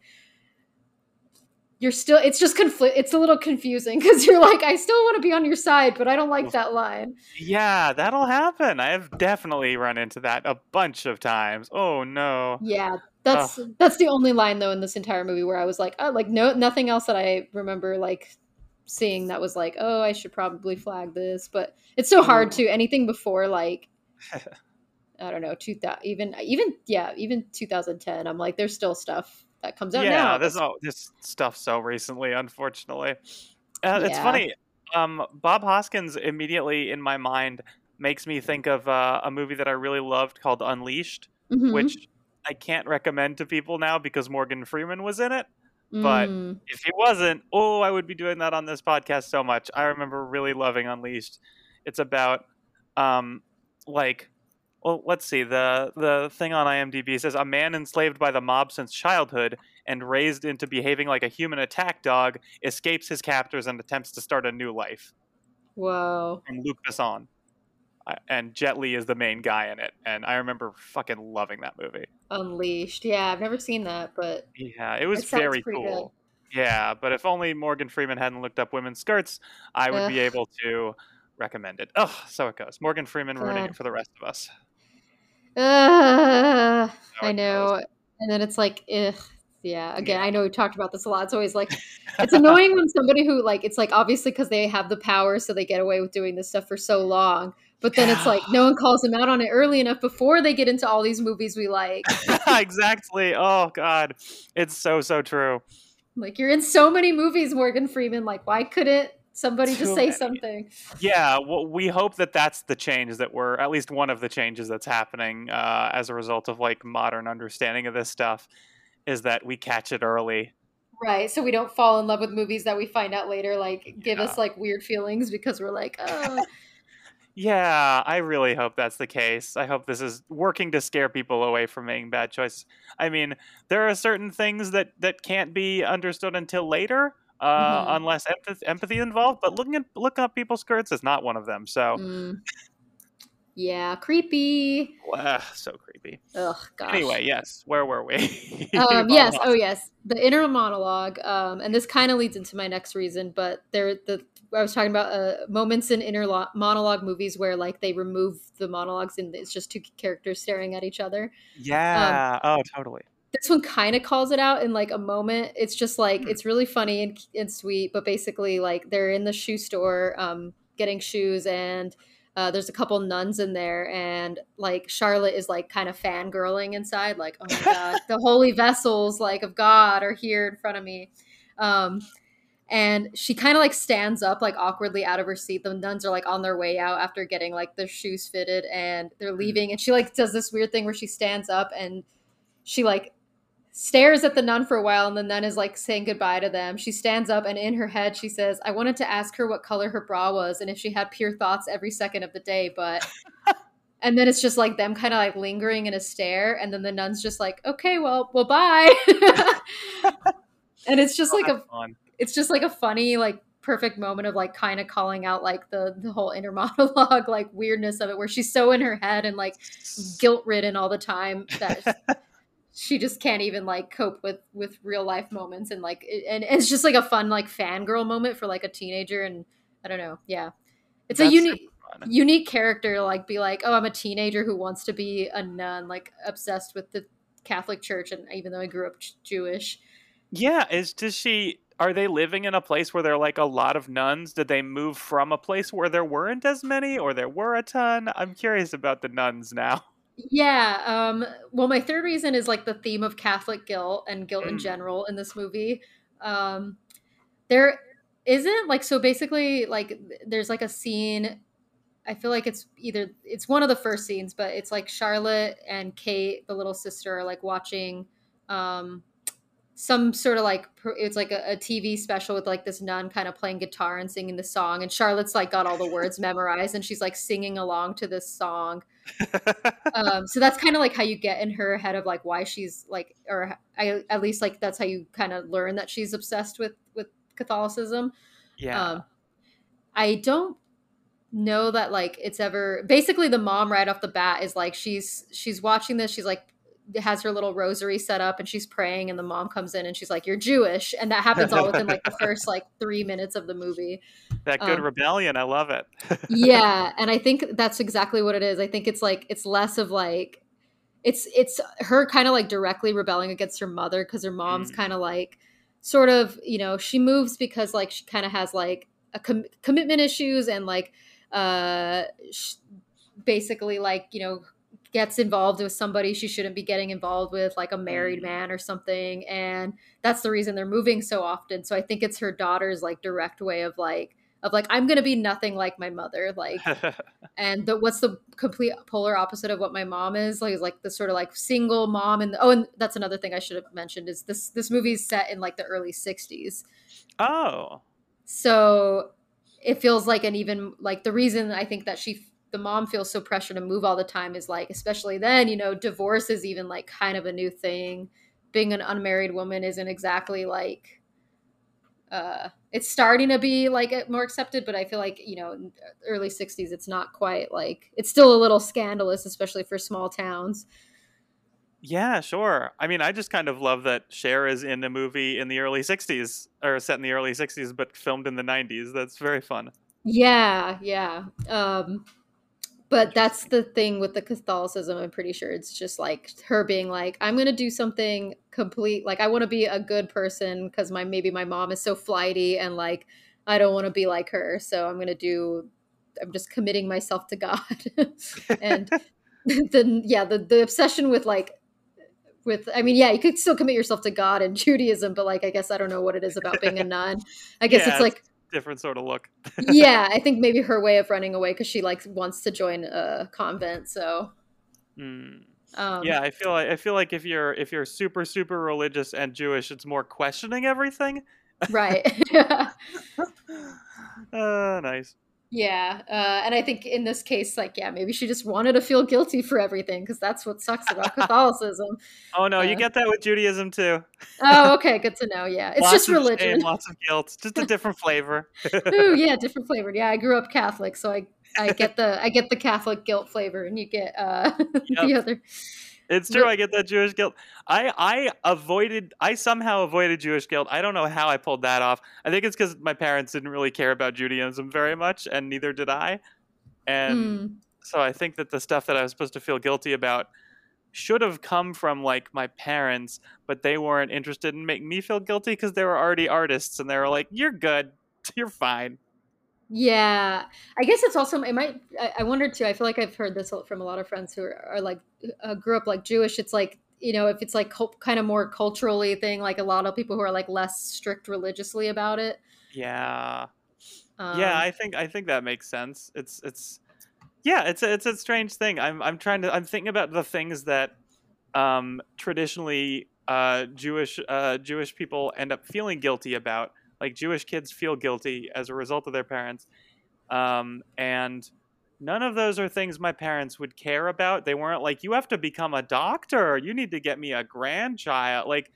you're still it's just conflict it's a little confusing because you're like I still want to be on your side but I don't like that line Yeah, that'll happen. I have definitely run into that a bunch of times. Oh no. yeah that's that's the only line though in this entire movie where I was like oh like no nothing else that I remember like seeing that was like oh I should probably flag this but it's so hard to anything before like I don't know 2000 even even yeah even 2010 I'm like there's still stuff that comes out yeah, now this all this stuff so recently, unfortunately. Uh, It's funny. Um, Bob Hoskins immediately in my mind makes me think of uh, a movie that I really loved called Unleashed, Mhm. which I can't recommend to people now because Morgan Freeman was in it. but- Mm. If he wasn't, oh, I would be doing that on this podcast so much. I remember really loving Unleashed. It's about, um, like, well, let's see. the The thing on IMDb says a man enslaved by the mob since childhood and raised into behaving like a human attack dog escapes his captors and attempts to start a new life. whoa From Luc Besson. And Jet Li is the main guy in it, and I remember fucking loving that movie. unleashed yeah I've never seen that but Yeah, it was It very pretty good. cool. Yeah, but if only Morgan Freeman hadn't looked up women's skirts, I would be able to recommend it. Oh, so it goes. Morgan Freeman ruining God. it for the rest of us. uh, I know and then it's like ugh. Yeah again I know we've talked about this a lot it's always like it's annoying when somebody who like it's like obviously because they have the power so they get away with doing this stuff for so long but then it's like no one calls them out on it early enough before they get into all these movies we like exactly. Oh god, it's so so true. like you're in so many movies morgan freeman like why couldn't somebody Too just say many. something Yeah, well, we hope that that's the change that we're at least one of the changes that's happening uh, as a result of like modern understanding of this stuff is that we catch it early. right so we don't fall in love with movies that we find out later like give Yeah. us like weird feelings because we're like oh Yeah, I really hope that's the case. I hope this is working to scare people away from making bad choices. I mean, there are certain things that that can't be understood until later, uh, Mhm. unless empathy, empathy involved. But looking at looking up people's skirts is not one of them. So, mm. Yeah creepy ugh, so creepy. Ugh, gosh. Anyway, yes, where were we? um, yes. Oh, yes. The inner monologue, um, and this kind of leads into my next reason. But there, the I was talking about uh, moments in inner lo- monologue movies where like they remove the monologues and it's just two characters staring at each other. Yeah. oh, totally. This one kind of calls it out in like a moment. It's just like Hmm. it's really funny and, and sweet, but basically like they're in the shoe store um, getting shoes and. Uh, there's a couple nuns in there, and like Charlotte is like kind of fangirling inside, like, oh my god, the holy vessels like of God are here in front of me. Um, and she kind of like stands up like awkwardly out of her seat. The nuns are like on their way out after getting like their shoes fitted, and they're leaving. And she like does this weird thing where she stands up and she like stares at the nun for a while and the nun is like saying goodbye to them. She stands up and in her head she says, I wanted to ask her what color her bra was and if she had pure thoughts every second of the day, but and then it's just like them kind of like lingering in a stare and then the nun's just like, Okay, well, well bye. and it's just Oh, like a fun. it's just like a funny like perfect moment of like kind of calling out like the the whole inner monologue like weirdness of it where she's so in her head and like guilt ridden all the time that she just can't even like cope with with real life moments and like it, and it's just like a fun like fangirl moment for like a teenager and i don't know yeah it's a unique unique character to like be like oh i'm a teenager who wants to be a nun like obsessed with the catholic church and even though i grew up jewish Yeah, is does she are they living in a place where there are like a lot of nuns? Did they move from a place where there weren't as many or there were a ton? I'm curious about the nuns now. Yeah. Um, well, my third reason is like the theme of Catholic guilt and guilt in Mm. general in this movie. Um, there isn't like so basically like there's like a scene. I feel like it's either it's one of the first scenes, but it's like Charlotte and Kate, the little sister, are like watching um, some sort of like it's like a, a TV special with like this nun kind of playing guitar and singing the song, and Charlotte's like got all the words memorized, and she's like singing along to this song um, so that's kind of like how you get in her head of like why she's like or I, at least like that's how you kind of learn that she's obsessed with with catholicism yeah. um i don't know that like it's ever basically the mom right off the bat is like she's she's watching this she's like has her little rosary set up and she's praying and the mom comes in and she's like you're jewish and that happens all within like the first like three minutes of the movie that good um, rebellion, I love it. yeah and i think that's exactly what it is i think it's like it's less of like it's it's her kind of like directly rebelling against her mother because her mom's Mm. kind of like sort of you know she moves because like she kind of has like a com- commitment issues and like uh sh- basically like you know gets involved with somebody she shouldn't be getting involved with like a married Mm. man or something and that's the reason they're moving so often so i think it's her daughter's like direct way of like of like i'm gonna be nothing like my mother like and the, what's the complete polar opposite of what my mom is like is like the sort of like single mom and oh and that's another thing i should have mentioned is this this movie's set in like the early 60s oh. so it feels like an even like the reason i think that she the mom feels so pressure to move all the time is like especially then you know divorce is even like kind of a new thing being an unmarried woman isn't exactly like uh it's starting to be like more accepted but i feel like you know early 60s it's not quite like it's still a little scandalous especially for small towns Yeah, sure. I mean, I just kind of love that Cher is in a movie in the early 60s, or set in the early 60s, but filmed in the 90s. That's very fun. Yeah, yeah. Um but that's the thing with the Catholicism. I'm pretty sure it's just like her being like, I'm gonna do something complete. Like I want to be a good person because my maybe my mom is so flighty and like I don't want to be like her. So I'm gonna do. I'm just committing myself to God. and then yeah, the the obsession with like with I mean yeah, you could still commit yourself to God in Judaism, but like I guess I don't know what it is about being a nun. I guess Yeah, it's like Different sort of look. yeah, I think maybe her way of running away because she like wants to join a convent. So Hmm. um, yeah, I feel like I feel like if you're if you're super super religious and Jewish, it's more questioning everything. right. uh, nice. Yeah, uh, and I think in this case, like yeah, maybe she just wanted to feel guilty for everything because that's what sucks about Catholicism. Oh no, you Uh, get that with Judaism too. Oh, okay, good to know. Yeah, it's Lots just religion. shame, lots of guilt, just a different flavor. Ooh, yeah, different flavored. Yeah, I grew up Catholic, so I I get the I get the Catholic guilt flavor, and you get uh the other. It's true. I get that Jewish guilt. I I avoided. I somehow avoided Jewish guilt. I don't know how I pulled that off. I think it's because my parents didn't really care about Judaism very much, and neither did I. And Mm, so I think that the stuff that I was supposed to feel guilty about should have come from like my parents, but they weren't interested in making me feel guilty because they were already artists, and they were like, "You're good. You're fine." Yeah, I guess it's also it might. I, I wonder too. I feel like I've heard this from a lot of friends who are, are like uh, grew up like Jewish. It's like you know if it's like kind of more culturally thing, like a lot of people who are like less strict religiously about it. Yeah. Um, yeah i think i think that makes sense it's it's yeah it's a, it's a strange thing i'm i'm trying to i'm thinking about the things that um traditionally uh jewish uh jewish people end up feeling guilty about like jewish kids feel guilty as a result of their parents um and none of those are things my parents would care about. They weren't like you have to become a doctor. You need to get me a grandchild. Like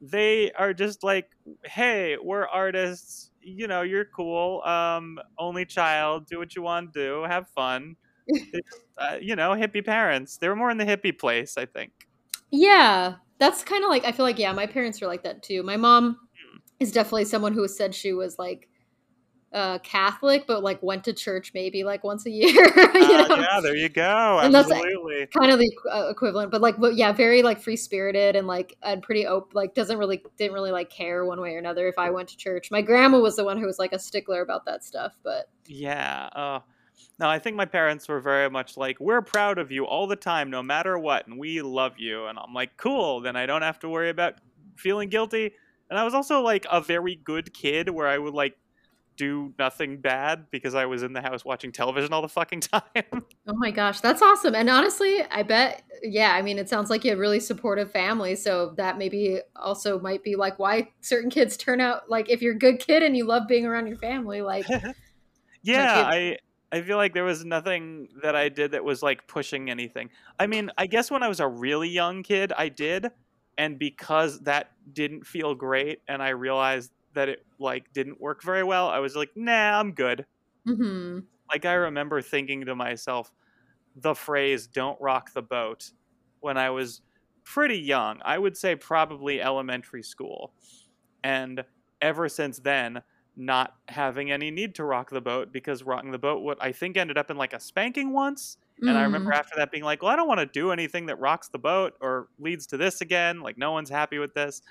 they are just like hey we're artists. You know you're cool. Um only child. Do what you want to do. Have fun. Uh, you know hippie parents. They were more in the hippie place i think. Yeah, that's kind of like I feel like yeah, my parents are like that too. My mom. Is definitely someone who said she was like uh, Catholic, but like went to church maybe like once a year. you Ah, know? yeah, there you go. And that's- Absolutely. kind of the uh, equivalent, but like, but yeah, very like free spirited and like and pretty open. Like, doesn't really didn't really like care one way or another if I went to church. My grandma was the one who was like a stickler about that stuff, but Yeah. Uh, no, I think my parents were very much like, we're proud of you all the time, no matter what, and we love you. And I'm like, cool. Then I don't have to worry about feeling guilty. And I was also like a very good kid where I would like do nothing bad because I was in the house watching television all the fucking time. Oh my gosh, that's awesome. And honestly, I bet, yeah, I mean, it sounds like you had really supportive family. So that maybe also might be like why certain kids turn out like if you're a good kid and you love being around your family, like, yeah, I I feel like there was nothing that I did that was like pushing anything. I mean, I guess when I was a really young kid, I did, and because that didn't feel great, and I realized that it like didn't work very well, I was like, nah, I'm good. hmm Like I remember thinking to myself the phrase "don't rock the boat" when I was pretty young. I would say probably elementary school. And ever since then, not having any need to rock the boat because rocking the boat what I think ended up in like a spanking once. And I remember after that being like, well, I don't want to do anything that rocks the boat or leads to this again. Like, no one's happy with this.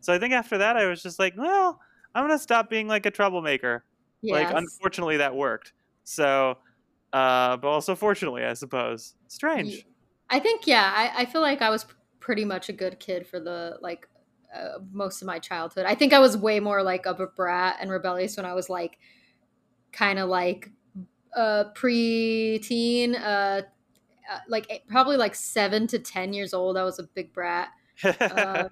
So I think after that, I was just like, well, I'm going to stop being like a troublemaker. Like, unfortunately, that worked. So, uh, but also fortunately, I suppose. Strange. I think yeah, I, I feel like I was pretty much a good kid for the like uh, most of my childhood. I think I was way more like of a brat and rebellious when I was like kind of like uh pre-teen uh uh, like eh, probably like 7 to 10 years old I was a big brat. Um,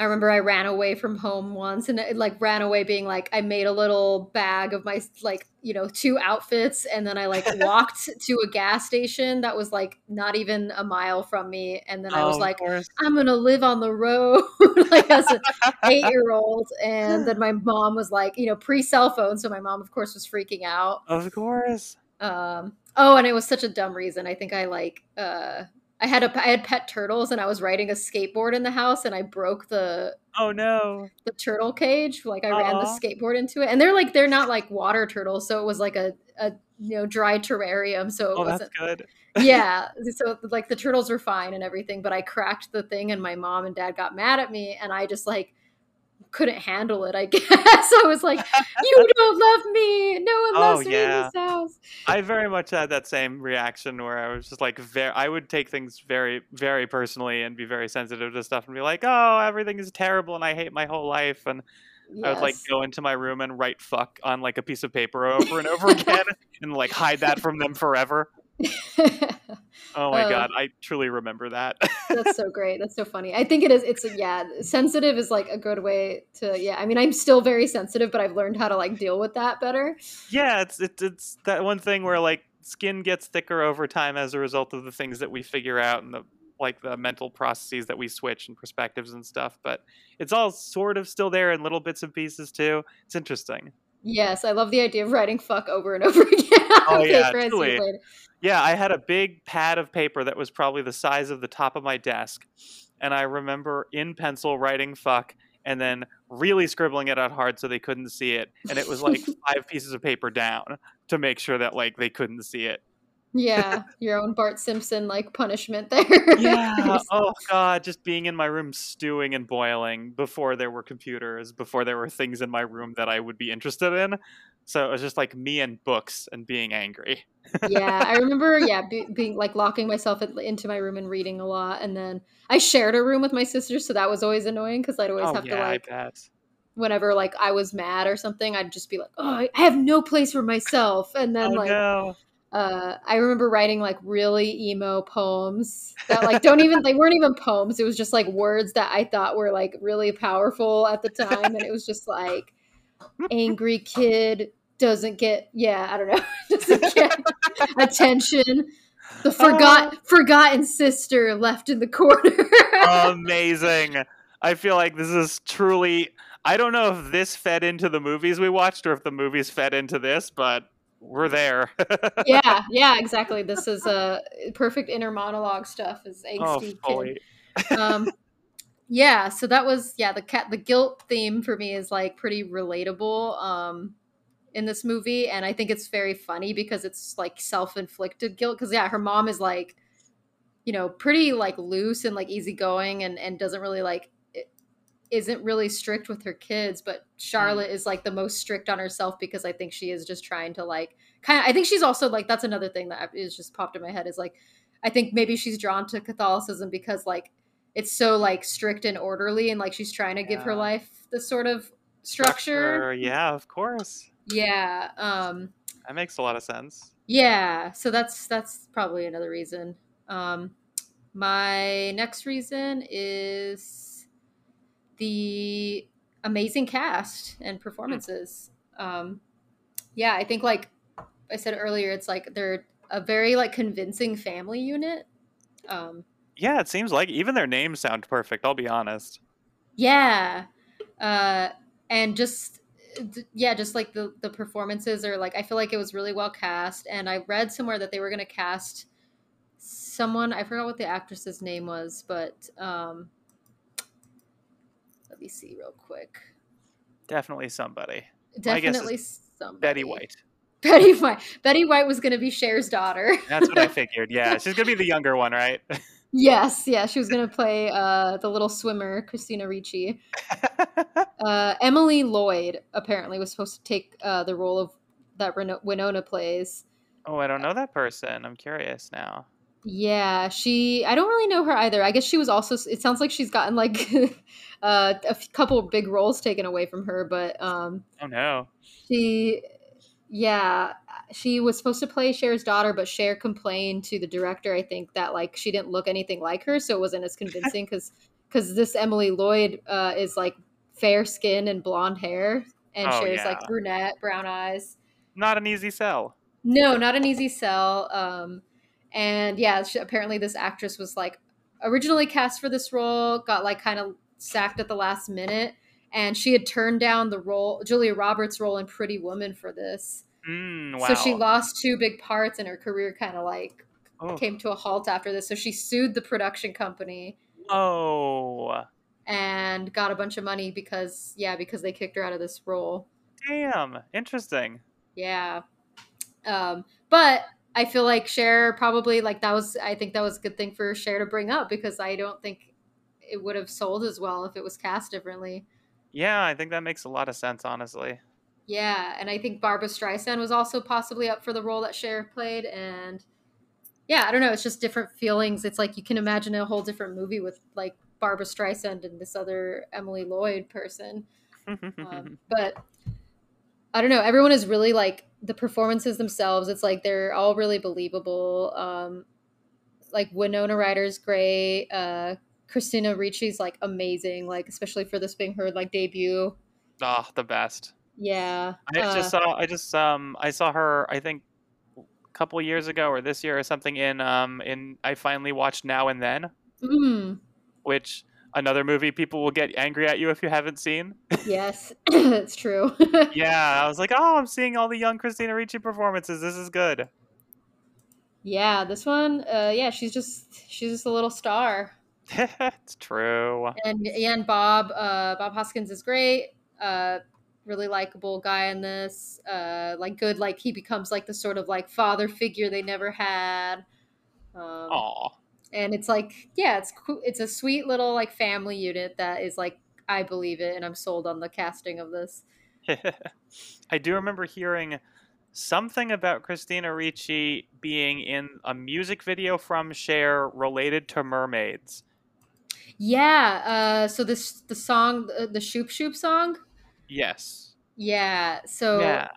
I remember I ran away from home once and it, like ran away being like I made a little bag of my like you know two outfits and then I like walked to a gas station that was like not even a mile from me and then I was Oh, like. I'm gonna live on the road like as an eight year old and then my mom was like you know pre cell phone so my mom of course was freaking out Of course. um oh and it was such a dumb reason I think I like uh I had a I had pet turtles and I was riding a skateboard in the house and I broke the Oh no. the turtle cage. Like I ran the skateboard into it, and they're like they're not like water turtles, so it was like a a you know dry terrarium, so it Oh, that's wasn't. good. yeah, so like the turtles were fine and everything, but I cracked the thing, and my mom and dad got mad at me, and I just like couldn't handle it. I guess I was like, "You don't love me. No one Oh, loves me in this house." I very much had that same reaction where I was just like, very, I would take things very, very personally and be very sensitive to stuff and be like, oh, everything is terrible and I hate my whole life. And I would like go into my room and write fuck on like a piece of paper over and over again and like hide that from them forever. Oh my Oh. God. I truly remember that. That's so great. That's so funny. I think it is. It's yeah, sensitive is like a good way to yeah. I mean, I'm still very sensitive, but I've learned how to like deal with that better. yeah, it's, it's, it's that one thing where like skin gets thicker over time as a result of the things that we figure out and the like the mental processes that we switch and perspectives and stuff but it's all sort of still there in little bits and pieces too it's interesting Yes, I love the idea of writing fuck over and over again. Oh, yeah, paper as you truly. yeah i had a big pad of paper that was probably the size of the top of my desk and i remember in pencil writing fuck and then really scribbling it out hard so they couldn't see it and it was like five pieces of paper down to make sure that like they couldn't see it Yeah, your own Bart Simpson like punishment there. yeah oh god just being in my room stewing and boiling before there were computers before there were things in my room that i would be interested in so it was just like me and books and being angry yeah, I remember. Yeah, be, being like locking myself in, into my room and reading a lot, and then I shared a room with my sister, so that was always annoying because I'd always oh have yeah to like i bet whenever like I was mad or something, I'd just be like, "Oh, I have no place for myself," and then oh like no uh, I remember writing like really emo poems that like don't even they weren't even poems. It was just like words that I thought were like really powerful at the time, and it was just like angry kid doesn't get yeah I don't know doesn't get attention. The forgot forgotten sister left in the corner. amazing i feel like this is truly i don't know if this fed into the movies we watched or if the movies fed into this but we're there yeah, yeah, exactly. This is a perfect inner monologue stuff. Is oh angsty kid. fully um yeah so that was yeah the cat the guilt theme for me is like pretty relatable um in this movie, and I think it's very funny because it's like self-inflicted guilt. Because yeah, her mom is like, you know, pretty like loose and like easygoing, and and doesn't really like isn't really strict with her kids, but Charlotte mm. is like the most strict on herself because I think she is just trying to like kind of. I think she's also like that's another thing that is just popped in my head is like I think maybe she's drawn to Catholicism because like it's so like strict and orderly and like she's trying to yeah. give her life this sort of structure. structure. Yeah, of course. Yeah. Um that makes a lot of sense. Yeah, so that's that's probably another reason. Um my next reason is the amazing cast and performances. Um, yeah, I think like I said earlier, it's like they're a very like convincing family unit. Um, yeah, it seems like even their names sound perfect. I'll be honest. Yeah, uh, and just yeah, just like the the performances are like I feel like it was really well cast. And I read somewhere that they were going to cast someone I forgot what the actress's name was, but um, let me see real quick. Definitely somebody. Definitely somebody. Betty White. Betty White. Betty White was going to be Cher's daughter. That's what I figured. Yeah, she's going to be the younger one, right? yes, yeah, she was going to play uh, the little swimmer, Christina Ricci. uh, Emily Lloyd apparently was supposed to take uh, the role of that Winona plays. Oh, I don't know that person. I'm curious now. Yeah, she. I don't really know her either. I guess she was also. It sounds like she's gotten like uh, a couple big roles taken away from her, but um. Oh no. She, yeah, she was supposed to play Cher's daughter, but Cher complained to the director. I think that like she didn't look anything like her, so it wasn't as convincing because because this Emily Lloyd uh, is like fair skin and blonde hair, and oh, Cher's yeah. like brunette, brown eyes. Not an easy sell. No, not an easy sell. Um, and yeah, she, apparently this actress was like originally cast for this role, got like kind of sacked at the last minute, and she had turned down the role, Julia Roberts' role in Pretty Woman for this. Mm, wow. So she lost two big parts, and her career kind of like oh. came to a halt after this. So she sued the production company. Oh. And got a bunch of money because yeah, because they kicked her out of this role. Damn, interesting. Yeah. Um, but I feel like Cher probably like that was I think that was a good thing for Cher to bring up because I don't think it would have sold as well if it was cast differently. Yeah, I think that makes a lot of sense, honestly. Yeah, and I think Barbra Streisand was also possibly up for the role that Cher played, and yeah, I don't know, it's just different feelings. It's like you can imagine a whole different movie with like Barbra Streisand and this other Emily Lloyd person. um, but I don't know. Everyone is really like the performances themselves. It's like they're all really believable. Um, like Winona Ryder's great. Uh, Christina Ricci's like amazing. Like especially for this being her like debut. Ah, oh, the best. Yeah. I uh, just saw. I just um. I saw her. I think a couple years ago or this year or something in um in I finally watched Now and Then. Mm. Which another movie people will get angry at you if you haven't seen. Yes, it's true. yeah, I was like, oh, I'm seeing all the young Christina Ricci performances. This is good. Yeah, this one, uh, yeah, she's just she's just a little star. it's true. And and Bob, uh, Bob Hoskins is great. Uh, really likable guy in this. Uh, like good, like he becomes like the sort of like father figure they never had. Um, Aww and it's like yeah it's it's a sweet little like family unit that is like i believe it and i'm sold on the casting of this. I do remember hearing something about christina ricci being in a music video from Cher related to mermaids. Yeah uh so this the song the, the shoop shoop song? Yes. Yeah so yeah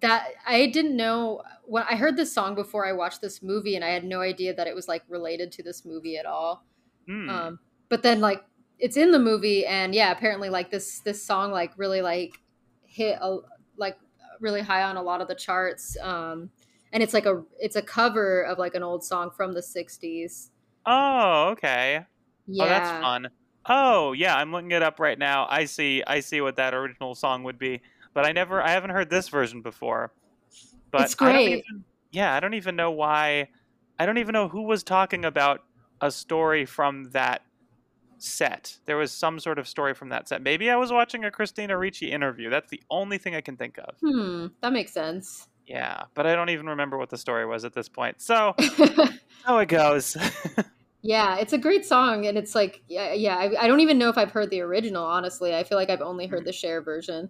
that I didn't know when I heard this song before I watched this movie, and I had no idea that it was like related to this movie at all. Mm. Um, but then like it's in the movie, and yeah, apparently like this this song like really like hit a, like really high on a lot of the charts. Um, and it's like a it's a cover of like an old song from the '60s. Oh, okay. Yeah. Oh, that's fun. Oh, yeah, I'm looking it up right now. I see I see what that original song would be but I never I haven't heard this version before. But it's great. I even, yeah, I don't even know why. I don't even know who was talking about a story from that set. There was some sort of story from that set. Maybe I was watching a Christina Ricci interview. That's the only thing I can think of. Hmm, that makes sense. Yeah, but I don't even remember what the story was at this point. So, how it goes. yeah, it's a great song, and it's like, yeah, yeah. I, I, don't even know if I've heard the original. Honestly, I feel like I've only heard mm. the Cher version.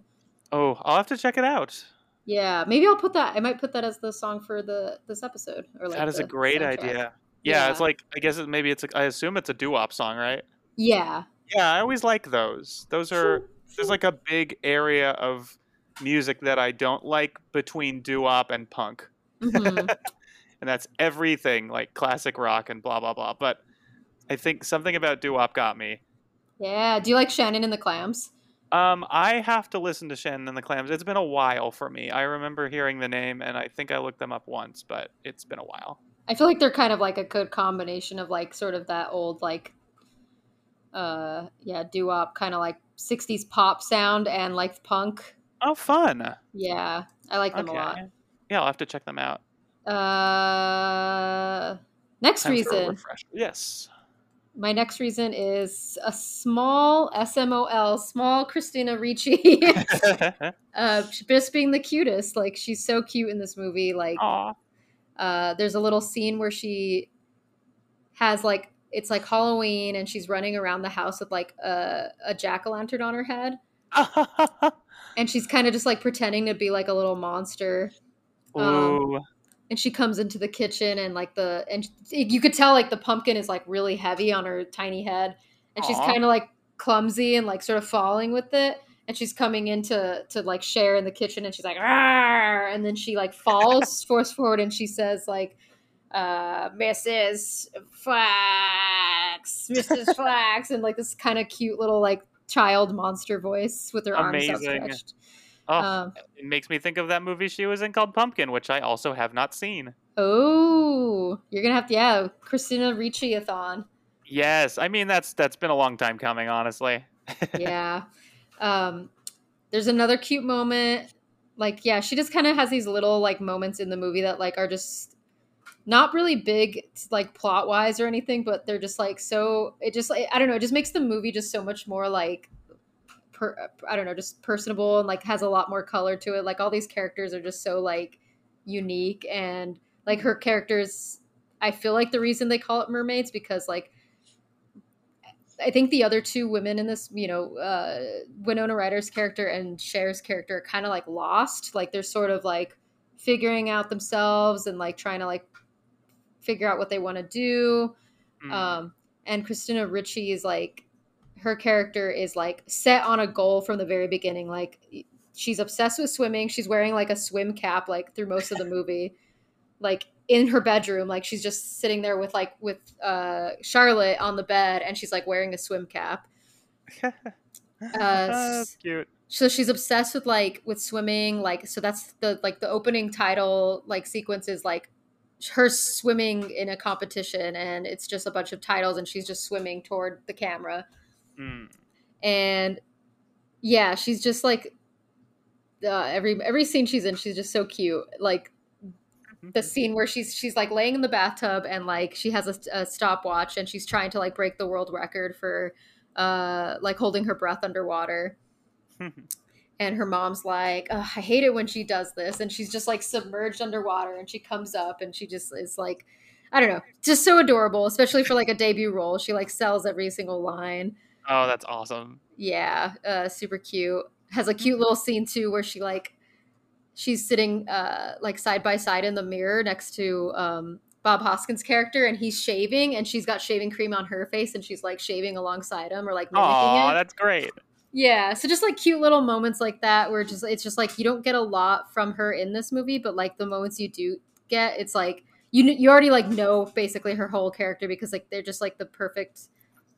Oh, I'll have to check it out. Yeah, maybe I'll put that. I might put that as the song for the this episode. Or like that is a great soundtrack. idea. Yeah, yeah, it's like I guess it, maybe it's. A, I assume it's a doo wop song, right? Yeah. Yeah, I always like those. Those are there's like a big area of music that I don't like between doo wop and punk. Mm-hmm. and that's everything like classic rock and blah blah blah. But I think something about doo wop got me. Yeah. Do you like Shannon and the Clams? Um, I have to listen to Shannon and the Clams. It's been a while for me. I remember hearing the name, and I think I looked them up once, but it's been a while. I feel like they're kind of like a good combination of like sort of that old like, uh, yeah, doo wop kind of like '60s pop sound and like punk. Oh, fun! Yeah, I like them okay. a lot. Yeah, I'll have to check them out. Uh, next Time reason. Yes my next reason is a small SMOL, small Christina Ricci. uh, just being the cutest. Like she's so cute in this movie. Like, uh, there's a little scene where she has like it's like Halloween and she's running around the house with like a, a jack o' lantern on her head, and she's kind of just like pretending to be like a little monster. Um, and she comes into the kitchen and like the and you could tell like the pumpkin is like really heavy on her tiny head and Aww. she's kind of like clumsy and like sort of falling with it and she's coming into to like Cher in the kitchen and she's like Arr! and then she like falls force forward and she says like uh mrs flax mrs flax and like this kind of cute little like child monster voice with her Amazing. arms outstretched Oh, um, it makes me think of that movie she was in called Pumpkin, which I also have not seen. Oh, you're gonna have to yeah, Christina Ricci-a-thon. Yes, I mean that's that's been a long time coming, honestly. yeah, um, there's another cute moment. Like, yeah, she just kind of has these little like moments in the movie that like are just not really big like plot wise or anything, but they're just like so. It just like I don't know. It just makes the movie just so much more like per, I don't know, just personable and like has a lot more color to it. Like all these characters are just so like unique and like her characters I feel like the reason they call it mermaids because like I think the other two women in this, you know, uh, Winona Ryder's character and Cher's character are kind of like lost. Like they're sort of like figuring out themselves and like trying to like figure out what they want to do. Mm. Um, and Christina Ricci is like her character is like set on a goal from the very beginning. Like she's obsessed with swimming. She's wearing like a swim cap like through most of the movie. like in her bedroom, like she's just sitting there with like with uh Charlotte on the bed and she's like wearing a swim cap. uh, that's cute. So she's obsessed with like with swimming, like so that's the like the opening title like sequence is like her swimming in a competition and it's just a bunch of titles and she's just swimming toward the camera Mm. And yeah, she's just like uh, every every scene she's in, she's just so cute. Like mm-hmm. the scene where she's she's like laying in the bathtub and like she has a, a stopwatch and she's trying to like break the world record for uh like holding her breath underwater. and her mom's like, I hate it when she does this. And she's just like submerged underwater and she comes up and she just is like, I don't know, just so adorable, especially for like a debut role. She like sells every single line. Oh, that's awesome. Yeah, uh, super cute. Has a cute little scene too where she like she's sitting uh like side by side in the mirror next to um Bob Hoskins' character and he's shaving and she's got shaving cream on her face and she's like shaving alongside him or like mimicking Aww, it. that's great. Yeah, so just like cute little moments like that where just it's just like you don't get a lot from her in this movie, but like the moments you do get, it's like you you already like know basically her whole character because like they're just like the perfect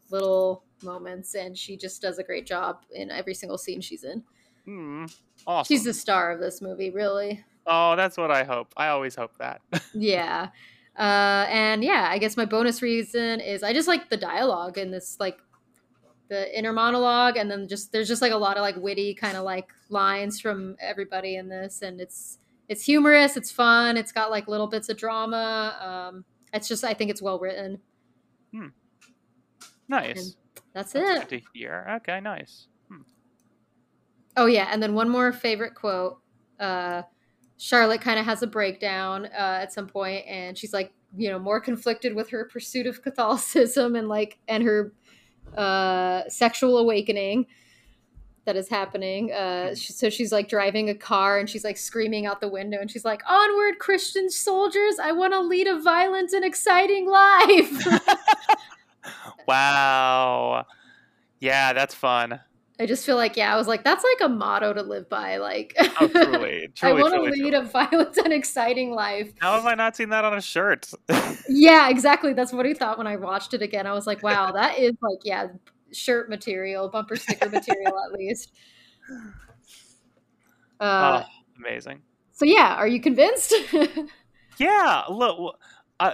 little moments, and she just does a great job in every single scene she's in. Hmm. Awesome. She's the star of this movie, really. Oh, that's what I hope. I always hope that. yeah. Uh, and yeah, I guess my bonus reason is I just like the dialogue in this, like the inner monologue, and then just there's just like a lot of like witty kind of like lines from everybody in this, and it's it's humorous, it's fun, it's got like little bits of drama. Um, it's just I think it's well written. Hmm. Nice. And That's, That's it. good to hear. Okay, nice. Hmm. Oh yeah, and then one more favorite quote. Uh, Charlotte kind of has a breakdown uh, at some point, and she's like, you know, more conflicted with her pursuit of Catholicism and like and her uh, sexual awakening that is happening. Uh, she, so she's like driving a car and she's like screaming out the window and she's like, "Onward, Christian soldiers! I want to lead a violent and exciting life." wow. Yeah, that's fun. I just feel like, yeah, I was like, that's like a motto to live by. Like, Oh, truly, I want to lead truly. a violent and exciting life. How have I not seen that on a shirt? Yeah, exactly. That's what I thought when I watched it again. I was like, wow, that is like, yeah, shirt material, bumper sticker material at least. Uh, oh, amazing. so yeah, are you convinced? Yeah, look, uh,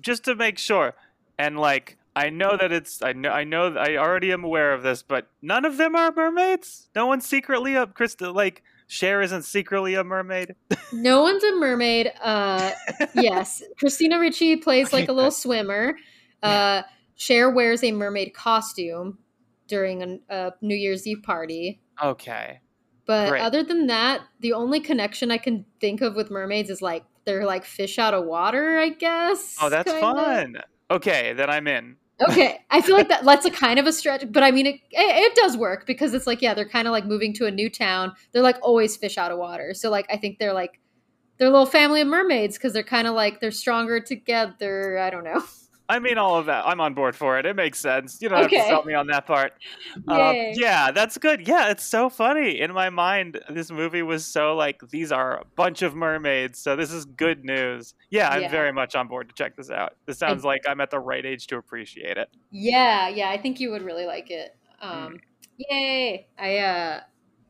just to make sure, and like I know that it's I know I know I already am aware of this, but none of them are mermaids. No one's secretly a Krista like Cher isn't secretly a mermaid. no one's a mermaid. Uh, yes, Christina Ricci plays like a little swimmer. Uh, Cher wears a mermaid costume during a, a New Year's Eve party. Okay. But Great. other than that, the only connection I can think of with mermaids is like they're like fish out of water, I guess. Oh, that's kinda. fun. Okay, then I'm in. Okay, I feel like that that's a kind of a stretch, but I mean it, it, does work because it's like yeah, they're kind of like moving to a new town. They're like always fish out of water, so like I think they're like they're a little family of mermaids because they're kind of like they're stronger together. I don't know. I mean, all of that. I'm on board for it. It makes sense. You don't have to sell me on that part. Yay. yeah, that's good. Yeah, it's so funny. In my mind, this movie was so like, these are a bunch of mermaids. So this is good news. Yeah, I'm Yeah. very much on board to check this out. This sounds like I'm at the right age to appreciate it. Yeah, yeah, I think you would really like it. Um, Yay! I uh,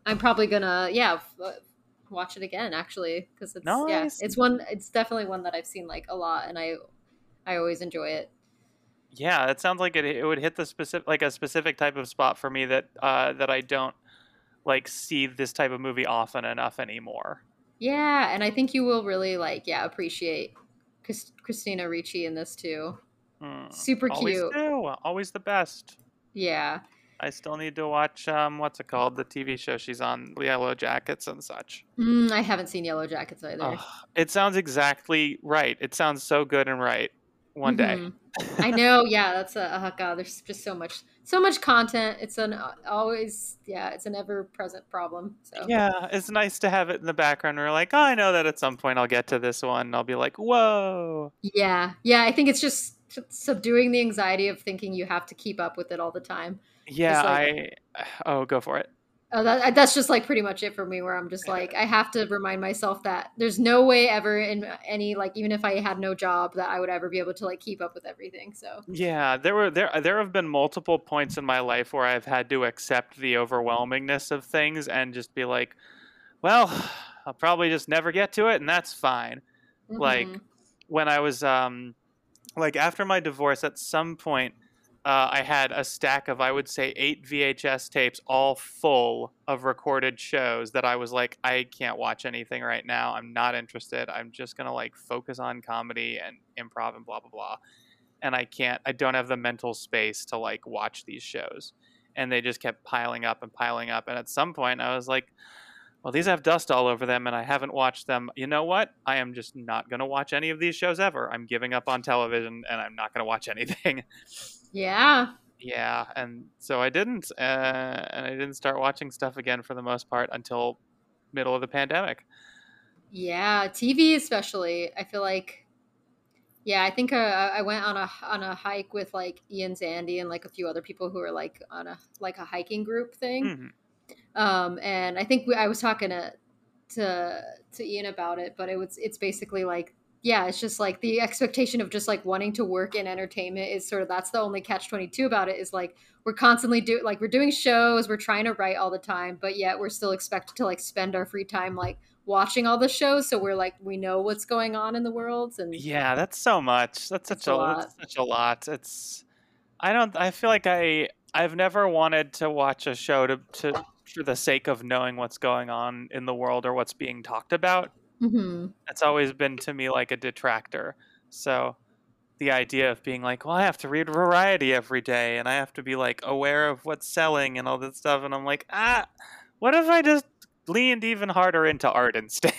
I'm probably gonna yeah f- uh, watch it again actually because it's yeah it's one it's definitely one that I've seen like a lot and I I always enjoy it. Yeah, it sounds like it, it would hit the specific, like a specific type of spot for me that uh, that I don't like see this type of movie often enough anymore. Yeah, and I think you will really like yeah appreciate Chris- Christina Ricci in this too. Hmm. Super Always cute. do. Always the best. Yeah. I still need to watch um what's it called the TV show she's on Yellowjackets and such. Mm, I haven't seen Yellowjackets either. It sounds exactly right. It sounds so good and right. One day. Mhm. I know. Yeah, that's a oh god. There's just so much, so much content. It's an uh, always, yeah, it's an ever present problem. So Yeah, it's nice to have it in the background. We're like, oh, I know that at some point I'll get to this one. I'll be like, whoa. yeah, yeah. I think it's just subduing the anxiety of thinking you have to keep up with it all the time. Yeah, like- I. Oh, go for it. Uh, that, that's just like pretty much it for me. Where I'm just like, I have to remind myself that there's no way ever in any like, even if I had no job, that I would ever be able to like keep up with everything. So Yeah, there were there there have been multiple points in my life where I've had to accept the overwhelmingness of things and just be like, well, I'll probably just never get to it, and that's fine. Like, mhm. when I was um like after my divorce at some point uh, I had a stack of I would say eight VHS tapes all full of recorded shows that I was like I can't watch anything right now I'm not interested I'm just gonna like focus on comedy and improv and blah blah blah and I can't I don't have the mental space to like watch these shows and they just kept piling up and piling up and at some point I was like well, these have dust all over them, and I haven't watched them. You know what? I am just not going to watch any of these shows ever. I'm giving up on television, and I'm not going to watch anything. Yeah, yeah, and so I didn't, uh, and I didn't start watching stuff again for the most part until middle of the pandemic. Yeah, TV especially. I feel like, yeah, I think uh, I went on a on a hike with like Ian Zandy and like a few other people who are like on a like a hiking group thing. Mhm. Um, and I think we, I was talking to to to Ian about it, but it was it's basically like yeah, it's just like the expectation of just like wanting to work in entertainment is sort of that's the only catch twenty two about it is like we're constantly do like we're doing shows, we're trying to write all the time, but yet we're still expected to like spend our free time like watching all the shows, so we're like we know what's going on in the world and Yeah, that's so much. That's such a, a that's lot. such a lot. It's I don't I feel like I I've never wanted to watch a show to to for the sake of knowing what's going on in the world or what's being talked about. Mhm. It's always been to me like a detractor. So the idea of being like, well, I have to read Variety every day, and I have to be like aware of what's selling and all that stuff, and I'm like, ah, what if I just leaned even harder into art instead?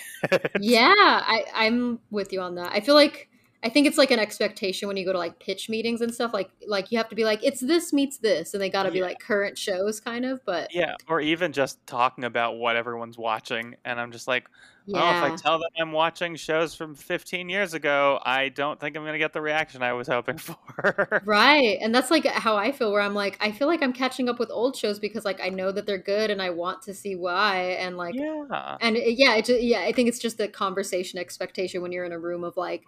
yeah, I, I'm with you on that. I feel like I think it's like an expectation when you go to like pitch meetings and stuff. Like like you have to be like it's this meets this, and they got to be like current shows kind of. But yeah, or even just talking about what everyone's watching, and I'm just like, yeah. well, if I tell them I'm watching shows from 15 years ago, I don't think I'm gonna get the reaction I was hoping for. right, and that's like how I feel. Where I'm like, I feel like I'm catching up with old shows because like I know that they're good and I want to see why, and like yeah, and it, yeah, it, yeah. I think it's just the conversation expectation when you're in a room of like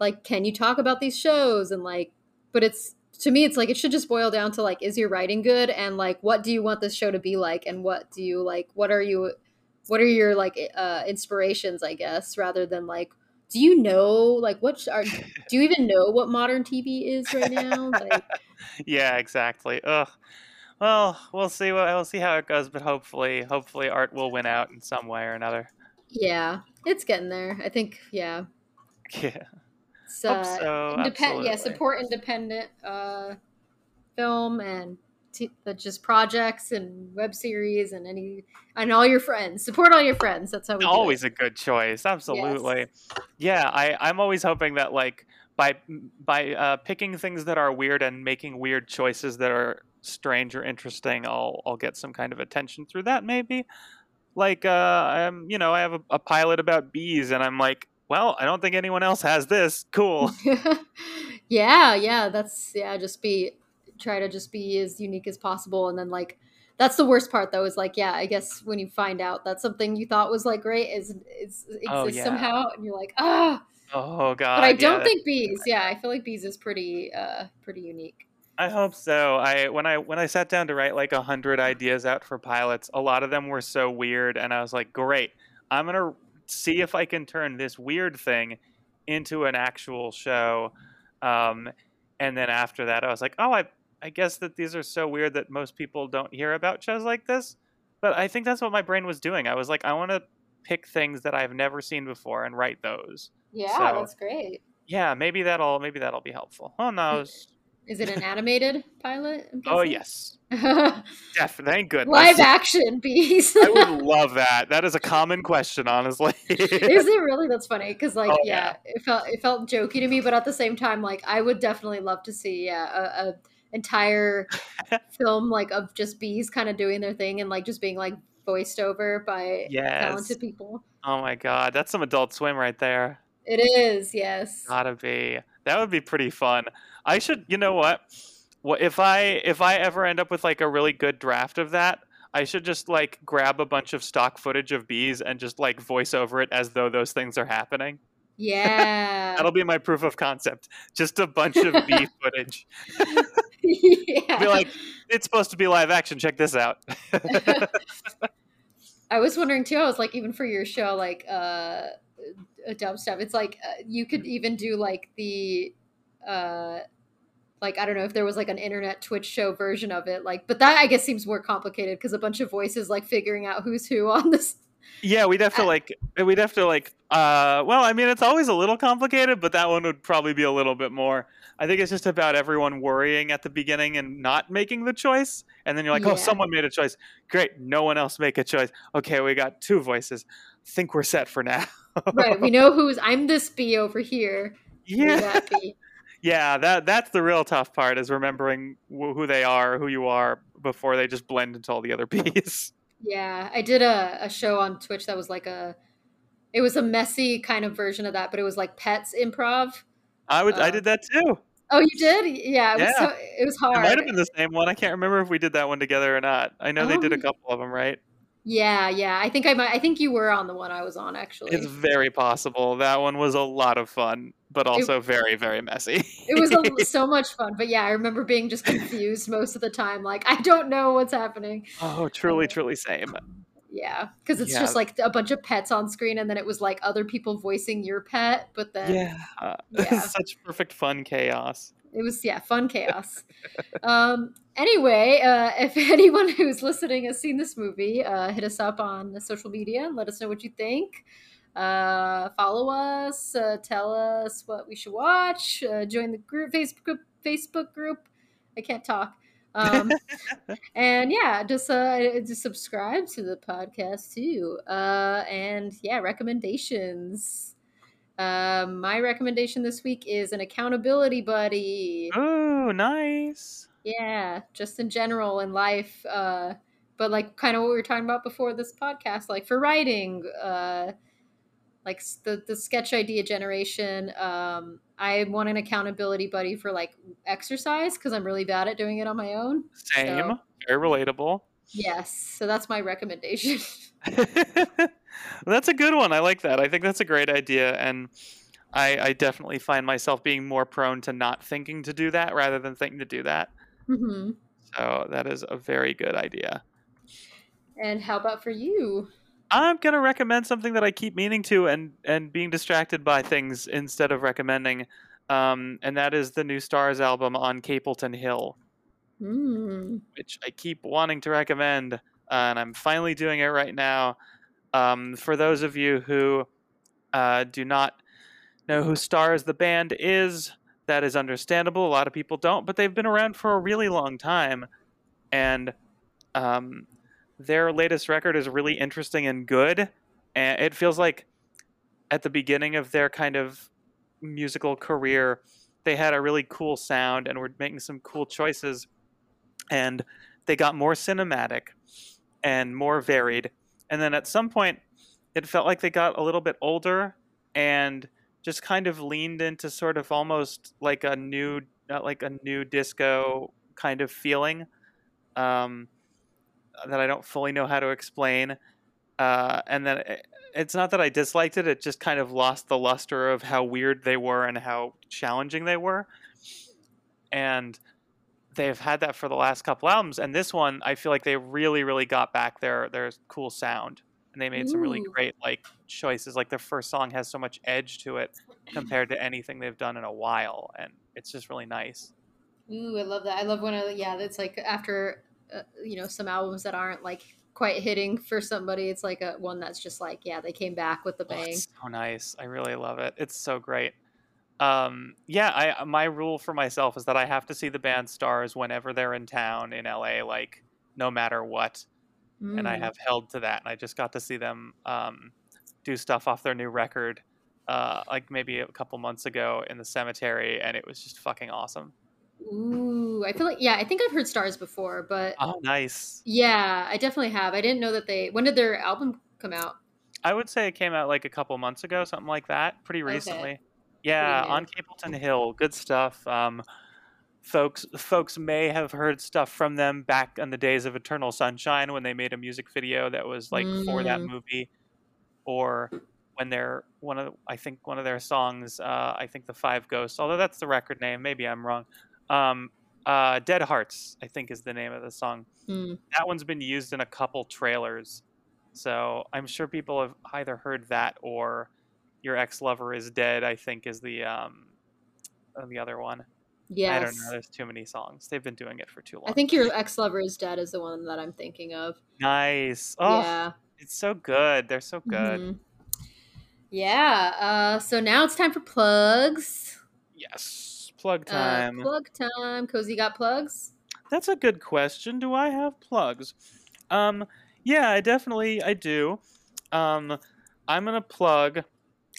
like can you talk about these shows and like but it's to me it's like it should just boil down to like is your writing good and like what do you want this show to be like and what do you like what are you what are your like uh inspirations i guess rather than like do you know like what are do you even know what modern tv is right now? Like yeah exactly. Ugh. Well we'll see what we'll see how it goes but hopefully hopefully art will win out in some way or another. Yeah it's getting there i think yeah. Yeah. Uh, so, independent. Yeah, support independent uh, film and t- just projects and web series and any and all your friends. Support all your friends. That's how we. Always a good choice. Absolutely. Yes. Yeah, I I'm always hoping that like by by uh, picking things that are weird and making weird choices that are strange or interesting, I'll I'll get some kind of attention through that maybe. Like uh, I'm you know I have a, a pilot about bees and I'm like well, I don't think anyone else has this. Cool. yeah, yeah, that's yeah, just be try to just be as unique as possible. And then like that's the worst part though is like yeah i guess when you find out that something you thought was like great is is exists oh, yeah. somehow and you're like ah! Oh god but i don't yeah, think bees yeah i feel like bees is pretty uh pretty unique. I hope so. I when i when i sat down to write like a hundred ideas out for pilots a lot of them were so weird and i was like great i'm gonna see if I can turn this weird thing into an actual show. Um, and then after that, I was like, oh, I, I guess that these are so weird that most people don't hear about shows like this. But I think that's what my brain was doing. I was like, I want to pick things that I've never seen before and write those. Yeah, so, that's great. Yeah, maybe that'll maybe that'll be helpful. Who knows? Is it an animated pilot? Oh yes, definitely. Thank goodness. Live action bees. I would love that. That is a common question, honestly. is it really? That's funny because, like, oh, yeah, yeah, it felt it felt jokey to me, but at the same time, like, I would definitely love to see yeah, a, a entire film like of just bees kind of doing their thing and like just being like voiced over by yes. talented people. Oh my god, that's some Adult Swim right there. It is, yes. Gotta be. That would be pretty fun. I should, you know what? What if I if I ever end up with like a really good draft of that, I should just like grab a bunch of stock footage of bees and just like voice over it as though those things are happening. Yeah. That'll be my proof of concept. Just a bunch of bee footage. yeah. Be like, it's supposed to be live action. Check this out. I was wondering too. I was like, even for your show, like uh, a dubstep, it's like uh, you could even do like the uh like I don't know if there was like an internet Twitch show version of it, like, but that I guess seems more complicated because a bunch of voices like figuring out who's who on this. Yeah, we'd have to like we'd have to like uh well, I mean it's always a little complicated, but that one would probably be a little bit more. I think it's just about everyone worrying at the beginning and not making the choice, and then you're like, oh, yeah. oh, someone made a choice. Great, no one else make a choice. Okay, we got two voices. think we're set for now. right, we know who's. I'm this bee over here. Yeah yeah, that that's the real tough part is remembering who they are, who you are before they just blend into all the other bees. Yeah, I did a, a show on Twitch that was like a, it was a messy kind of version of that, but it was like pets improv. I would, uh, I did that too. Oh, you did? Yeah, it, yeah. Was, so, it was hard. It might have been the same one. I can't remember if we did that one together or not. I know oh. they did a oh. couple of them, right? Yeah, yeah. I think I might. I think you were on the one I was on actually. It's very possible. That one was a lot of fun, but also it, very, very messy. it was a, so much fun, but yeah, I remember being just confused most of the time. Like I don't know what's happening. Oh, truly, truly same. Yeah, because it's yeah. just like a bunch of pets on screen, and then it was like other people voicing your pet, but then yeah, yeah. such perfect fun chaos it was yeah fun chaos um anyway uh if anyone who's listening has seen this movie uh hit us up on the social media and let us know what you think Uh, follow us, uh, tell us what we should watch, uh, join the group Facebook group, Facebook group. I can't talk. Um, and yeah, just uh, just subscribe to the podcast too. Uh, and yeah, recommendations. Uh, my recommendation this week is an accountability buddy. Oh, nice. Yeah, just in general in life. Uh, but like kind of what we were talking about before this podcast, like for writing, uh, like the the sketch idea generation. Um, I want an accountability buddy for like exercise because I'm really bad at doing it on my own. Same, so, very relatable. Yes, so that's my recommendation. that's a good one. I like that. I think that's a great idea, and I, I, definitely find myself being more prone to not thinking to do that rather than thinking to do that. Mm-hmm. So that is a very good idea. And how about for you? I'm gonna recommend something that I keep meaning to and and being distracted by things instead of recommending, um, and that is the new Stars album on Capelton Hill, mm. which I keep wanting to recommend, uh, and I'm finally doing it right now. Um, for those of you who uh, do not know who Stars the band is, that is understandable. A lot of people don't, but they've been around for a really long time, and um, their latest record is really interesting and good. And it feels like at the beginning of their kind of musical career, they had a really cool sound and were making some cool choices. And they got more cinematic and more varied. And then at some point, it felt like they got a little bit older and just kind of leaned into sort of almost like a new, like a new disco kind of feeling. Um, that I don't fully know how to explain. Uh, and then it, it's not that I disliked it; it just kind of lost the luster of how weird they were and how challenging they were. And they've had that for the last couple albums, and this one I feel like they really, really got back their their cool sound, and they made Ooh. some really great like choices. Like their first song has so much edge to it compared to anything they've done in a while, and it's just really nice. Ooh, I love that. I love when I, yeah, that's like after uh, you know some albums that aren't like quite hitting for somebody it's like a one that's just like yeah they came back with the oh, bang oh, so nice i really love it it's so great um, yeah i my rule for myself is that i have to see the band stars whenever they're in town in la like no matter what mm. and i mm. have held to that and i just got to see them um, do stuff off their new record uh, like maybe a couple months ago in the cemetery and it was just fucking awesome Ooh, I feel like yeah, I think I've heard Stars before, but oh, nice. Yeah, I definitely have. I didn't know that they. When did their album come out? I would say it came out like a couple months ago, something like that, pretty recently. Okay. Yeah, pretty on Capelton Hill, good stuff. Um, folks, folks may have heard stuff from them back in the days of Eternal Sunshine when they made a music video that was like mm. for that mm. movie, or when they're one of I think one of their songs. Uh, I think the Five Ghosts, although that's the record name. Maybe I'm wrong. Um, uh, Dead Hearts, I think, is the name of the song. Mm. That one's been used in a couple trailers, so I'm sure people have either heard that or "Your Ex Lover Is Dead." I think is the um, uh, the other one. Yeah, I don't know. There's too many songs. They've been doing it for too long. I think your ex lover is dead is the one that I'm thinking of. Nice. Oh, yeah. It's so good. They're so good. Mm-hmm. Yeah. Uh, so now it's time for plugs. Yes. Plug uh, time. Uh, plug time. Cozi got plugs? That's a good question. Do I have plugs? Um, yeah, I definitely I do. Um, I'm gonna plug.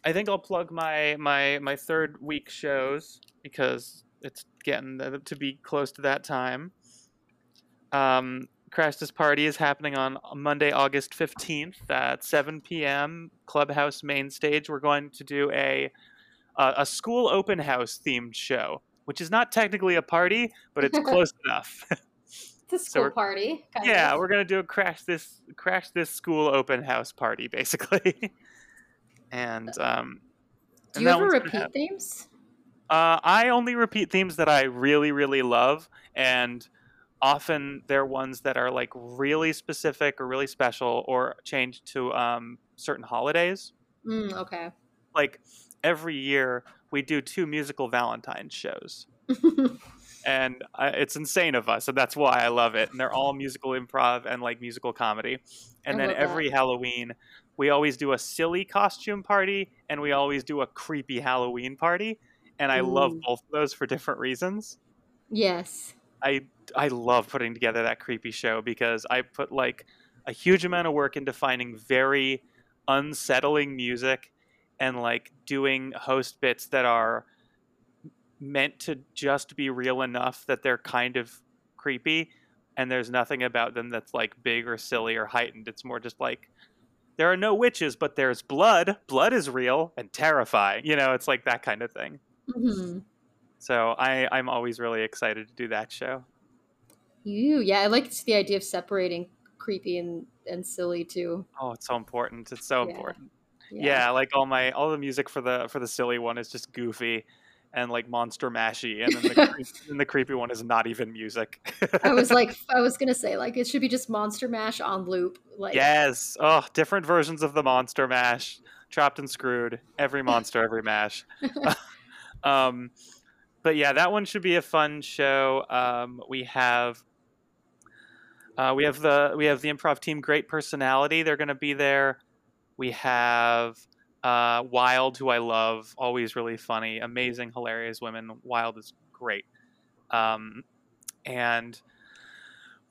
I think I'll plug my my my third week shows because it's getting to be close to that time. Um, Crash This Party is happening on Monday, August 15th at 7 p.m. Clubhouse main stage. We're going to do a uh, a school open house themed show, which is not technically a party, but it's close enough. It's a school so party. yeah, of. we're gonna do a crash this crash this school open house party basically. and um, do and you ever repeat themes? Uh, I only repeat themes that I really really love, and often they're ones that are like really specific or really special or changed to um, certain holidays. Mm, okay. Like every year we do two musical Valentine's shows. and I, it's insane of us, and that's why I love it. And they're all musical improv and like musical comedy. And I then every that. Halloween, we always do a silly costume party and we always do a creepy Halloween party. And I love both of those for different reasons. Yes. I I love putting together that creepy show because I put like a huge amount of work into finding very unsettling music and like doing host bits that are meant to just be real enough that they're kind of creepy and there's nothing about them that's like big or silly or heightened. It's more just like there are no witches but there's blood. Blood is real and terrifying you know it's like that kind of thing. Hmm so i i'm always really excited to do that show. You, yeah, I like the idea of separating creepy and, and silly too. oh it's so important. It's so Yeah. important yeah. like all my all the music for the for the silly one is just goofy and like monster mashy and then the, and the creepy one is not even music I was like, I was gonna say, like, it should be just Monster Mash on loop. Like, yes oh different versions of the monster mash trapped and screwed every monster every mash um but yeah that one should be a fun show um we have uh, we have the we have the improv team great personality they're going to be there we have uh, wild who i love always really funny amazing hilarious women. Wild is great. Um, and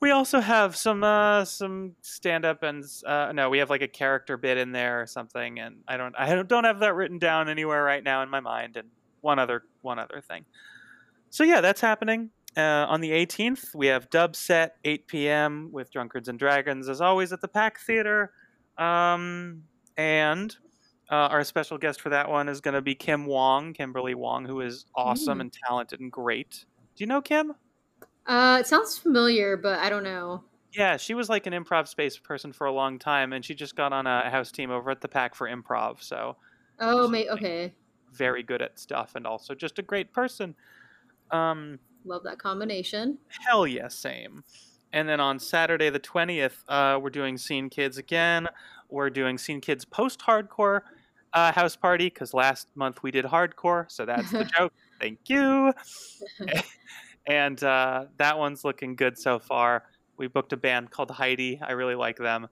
we also have some uh, some stand up and uh, no we have like a character bit in there or something and i don't i don't, have that written down anywhere right now in my mind and one other one other thing. So yeah that's happening. Uh, on the 18th we have dub set 8 p.m with drunkards and dragons as always at the pack theater. Um, and uh, our special guest for that one is going to be kim wong kimberly wong who is awesome Mm. and talented and great do you know kim uh, it sounds familiar, but I don't know. yeah she was like an improv space person for a long time and she just got on a house team over at the pack for improv so Oh, like- okay. very good at stuff and also just a great person um Love that combination. Hell yeah, same. And then on Saturday the 20th, uh, we're doing Scene Kids again. We're doing Scene Kids post hardcore uh, house party because last month we did hardcore. So that's the joke. Thank you. and uh, that one's looking good so far. We booked a band called Heidi. I really like them.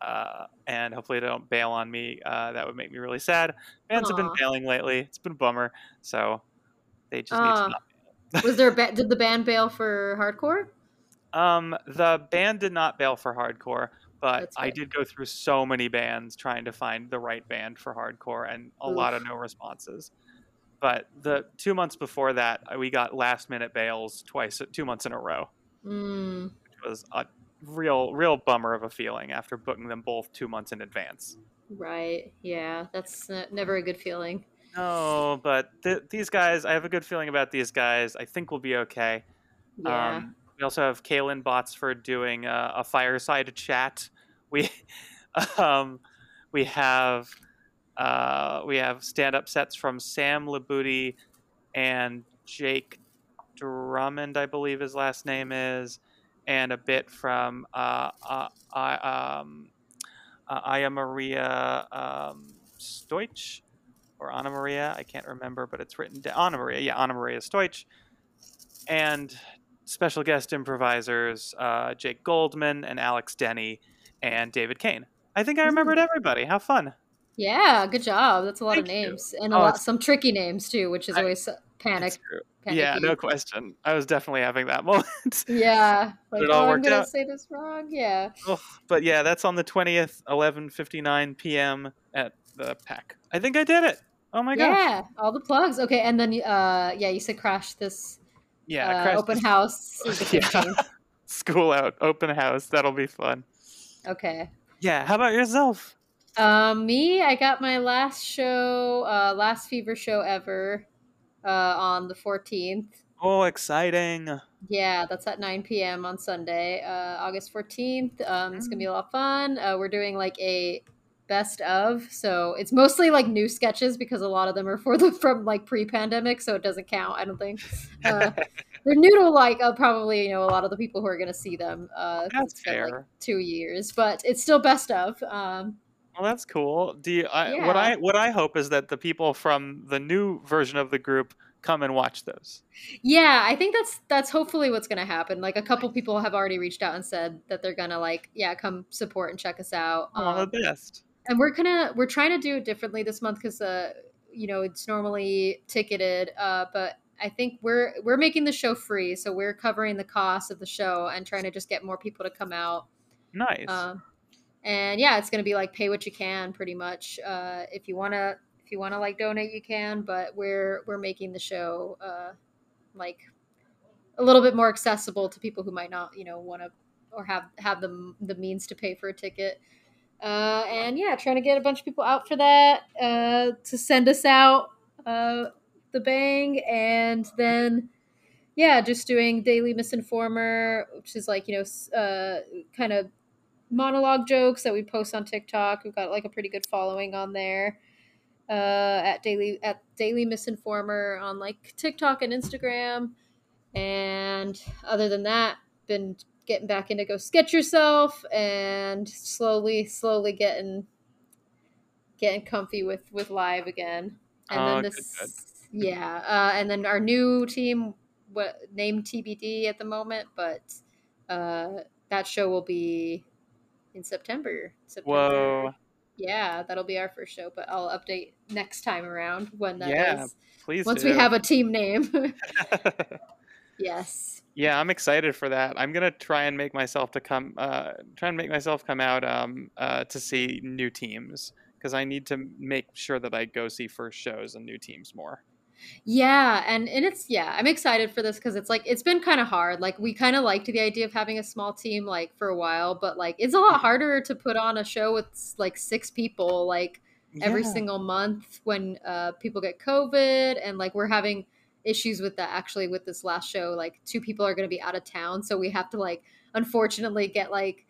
Uh, and hopefully they don't bail on me. Uh, that would make me really sad. Bands have been bailing lately. It's been a bummer. So they just need to not Was there a ba- did the band bail for hardcore? Um, the band did not bail for hardcore, but I did go through so many bands trying to find the right band for hardcore, and a lot of no responses. But the two months before that, uh, we got last minute bails twice, two months in a row, Mm, which was a real, real bummer of a feeling after booking them both two months in advance. right. Yeah, that's uh, never a good feeling. No, but th- these guys, I have a good feeling about these guys. I think we'll be okay. Yeah. Um, we also have Kaylin Botsford doing a, a fireside chat. We um, we have uh, we have stand up sets from Sam Labuti and Jake Drummond, I believe his last name is, and a bit from uh, uh, I, um, uh, Aya Maria um, Stoich or Anna Maria. I can't remember, but it's written down. Anna Maria, yeah, Anna Maria Stoich. And special guest improvisers uh, Jake Goldman and Alex Denny and David Kane. I think I remembered everybody. How fun! yeah, good job. That's a lot of Thank you. names and a Oh, lot some tricky names too, which is I- always panic. Yeah, no question. I was definitely having that moment. Yeah, like it all oh, I'm worked gonna out. say this wrong. Yeah. But yeah, that's on the twentieth, eleven fifty nine p.m. at the pack. I think I did it. Oh my god. yeah, all the plugs. Okay, and then uh, yeah, you said crash this Yeah, uh, Crash open this- house. Yeah. School out, open house. That'll be fun. Okay. Yeah. How about yourself? Um, me, I got my last show, uh, last fever show ever, uh, on the 14th. Oh, exciting! Yeah, that's at 9 p.m. on Sunday, uh, August 14th. Um, it's gonna be a lot of fun. Uh, we're doing like a best of, so it's mostly like new sketches because a lot of them are for the from like pre-pandemic, so it doesn't count. I don't think uh, they're new to like uh, probably you know a lot of the people who are gonna see them. Uh, That's it's been, like, fair. two years, but it's still best of. Um, Well, that's cool. Do you, I, what I what I hope is that the people from the new version of the group come and watch those. Yeah, I think that's that's hopefully what's gonna happen. Like a couple people have already reached out and said that they're gonna like yeah come support and check us out. Oh, Um, the best. And we're gonna we're trying to do it differently this month because uh you know it's normally ticketed uh but I think we're we're making the show free, so we're covering the cost of the show and trying to just get more people to come out. Nice. Um, and yeah, it's gonna be like pay what you can, pretty much. Uh, if you wanna if you wanna like donate, you can, but we're we're making the show uh, like a little bit more accessible to people who might not, you know, want to or have have the the means to pay for a ticket. Uh, and yeah, trying to get a bunch of people out for that uh, to send us out uh, the bang, and then yeah, just doing daily misinformer, which is like you know uh, kind of monologue jokes that we post on TikTok. We've got like a pretty good following on there. Uh, at daily at daily misinformer on like TikTok and Instagram, and other than that, been getting back into go sketch yourself and slowly slowly getting getting comfy with with live again and Oh, then this good. yeah uh, and then our new team what named tbd at the moment but uh that show will be in september september Whoa. yeah that'll be our first show but i'll update next time around when that is. Yeah, Please. once do. we have a team name yes yeah, I'm excited for that. I'm gonna try and make myself to come, uh, try and make myself come out um, uh, to see new teams because I need to make sure that I go see first shows and new teams more. Yeah, and and it's yeah, I'm excited for this because it's like it's been kind of hard. Like we kind of liked the idea of having a small team like for a while, but like it's a lot harder to put on a show with like six people like every Yeah. single month when uh, people get COVID and like we're having issues with that actually with this last show. Like two people are going to be out of town, so we have to like unfortunately get like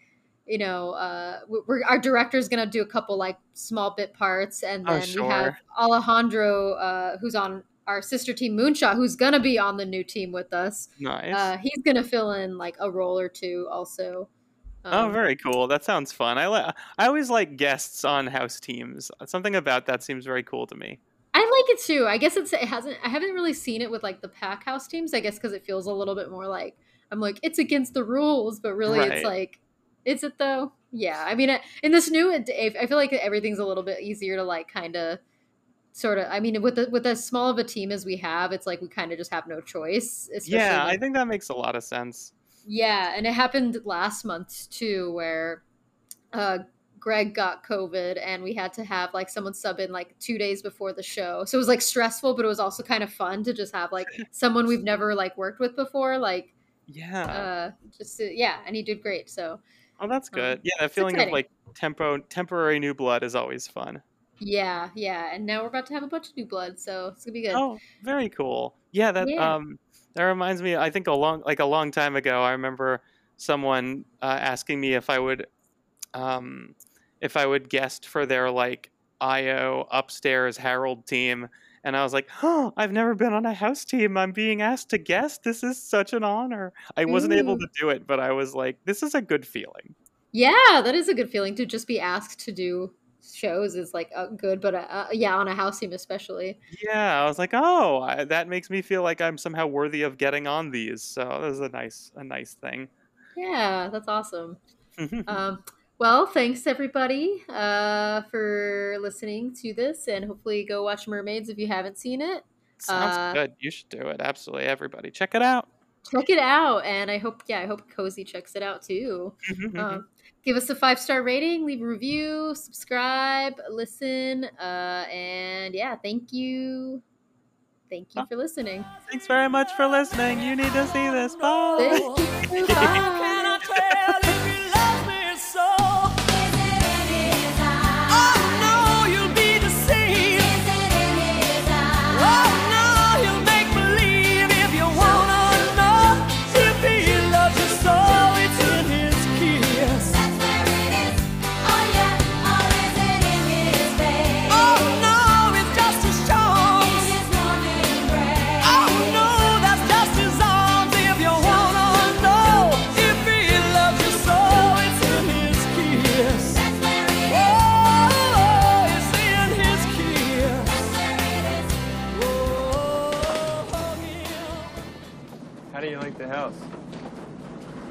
you know uh we- we're our director's gonna do a couple like small bit parts and Oh, then we have alejandro uh who's on our sister team moonshot who's gonna be on the new team with us Nice. uh he's gonna fill in like a role or two also oh, Um, very cool. That sounds fun. I li- I always like guests on house teams. Something about that seems very cool to me. I like it too i guess it's it hasn't i haven't really seen it with like the pack house teams i guess because it feels a little bit more like i'm like it's against the rules but really Right. it's like is it though yeah i mean in this new i feel like everything's a little bit easier to like kind of sort of i mean with the, with as small of a team as we have it's like we kind of just have no choice Yeah, when- I think that makes a lot of sense. yeah and it happened last month too where uh greg got covid and we had to have like someone sub in like two days before the show so it was like stressful but it was also kind of fun to just have like someone we've never like worked with before like Yeah. uh just to, yeah and he did great so oh, that's um, good. Yeah, that feeling of like tempo temporary new blood is always fun. yeah yeah and now we're about to have a bunch of new blood so it's gonna be good Oh, very cool. Yeah, that Yeah. um that reminds me I think a long like a long time ago I remember someone uh, asking me if I would um if I would guest for their like IO upstairs Harold team and I was like, "Oh, I've never been on a house team. I'm being asked to guest. This is such an honor." I wasn't able to do it, but I was like, "This is a good feeling." yeah that is a good feeling to just be asked to do shows is like uh, good but uh, uh, yeah on a house team especially Yeah, I was like, "Oh, I, that makes me feel like I'm somehow worthy of getting on these." So that was a nice a nice thing. Yeah, that's awesome. Um, well, thanks everybody uh, for listening to this, and hopefully go watch Mermaids if you haven't seen it. Sounds uh, good. You should do it. Absolutely, everybody, check it out. Check it out, and I hope yeah, I hope Cozi checks it out too. Um, give us a five star rating, leave a review, subscribe, listen, uh, and yeah, thank you, thank you for listening. Thanks very much for listening. You need to see this. Bye. Thank you. Bye.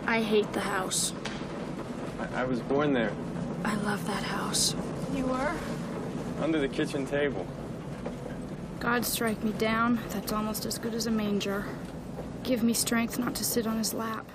I hate the house. I, I was born there. I love that house. You were? Under the kitchen table. God strike me down. That's almost as good as a manger. Give me strength not to sit on his lap.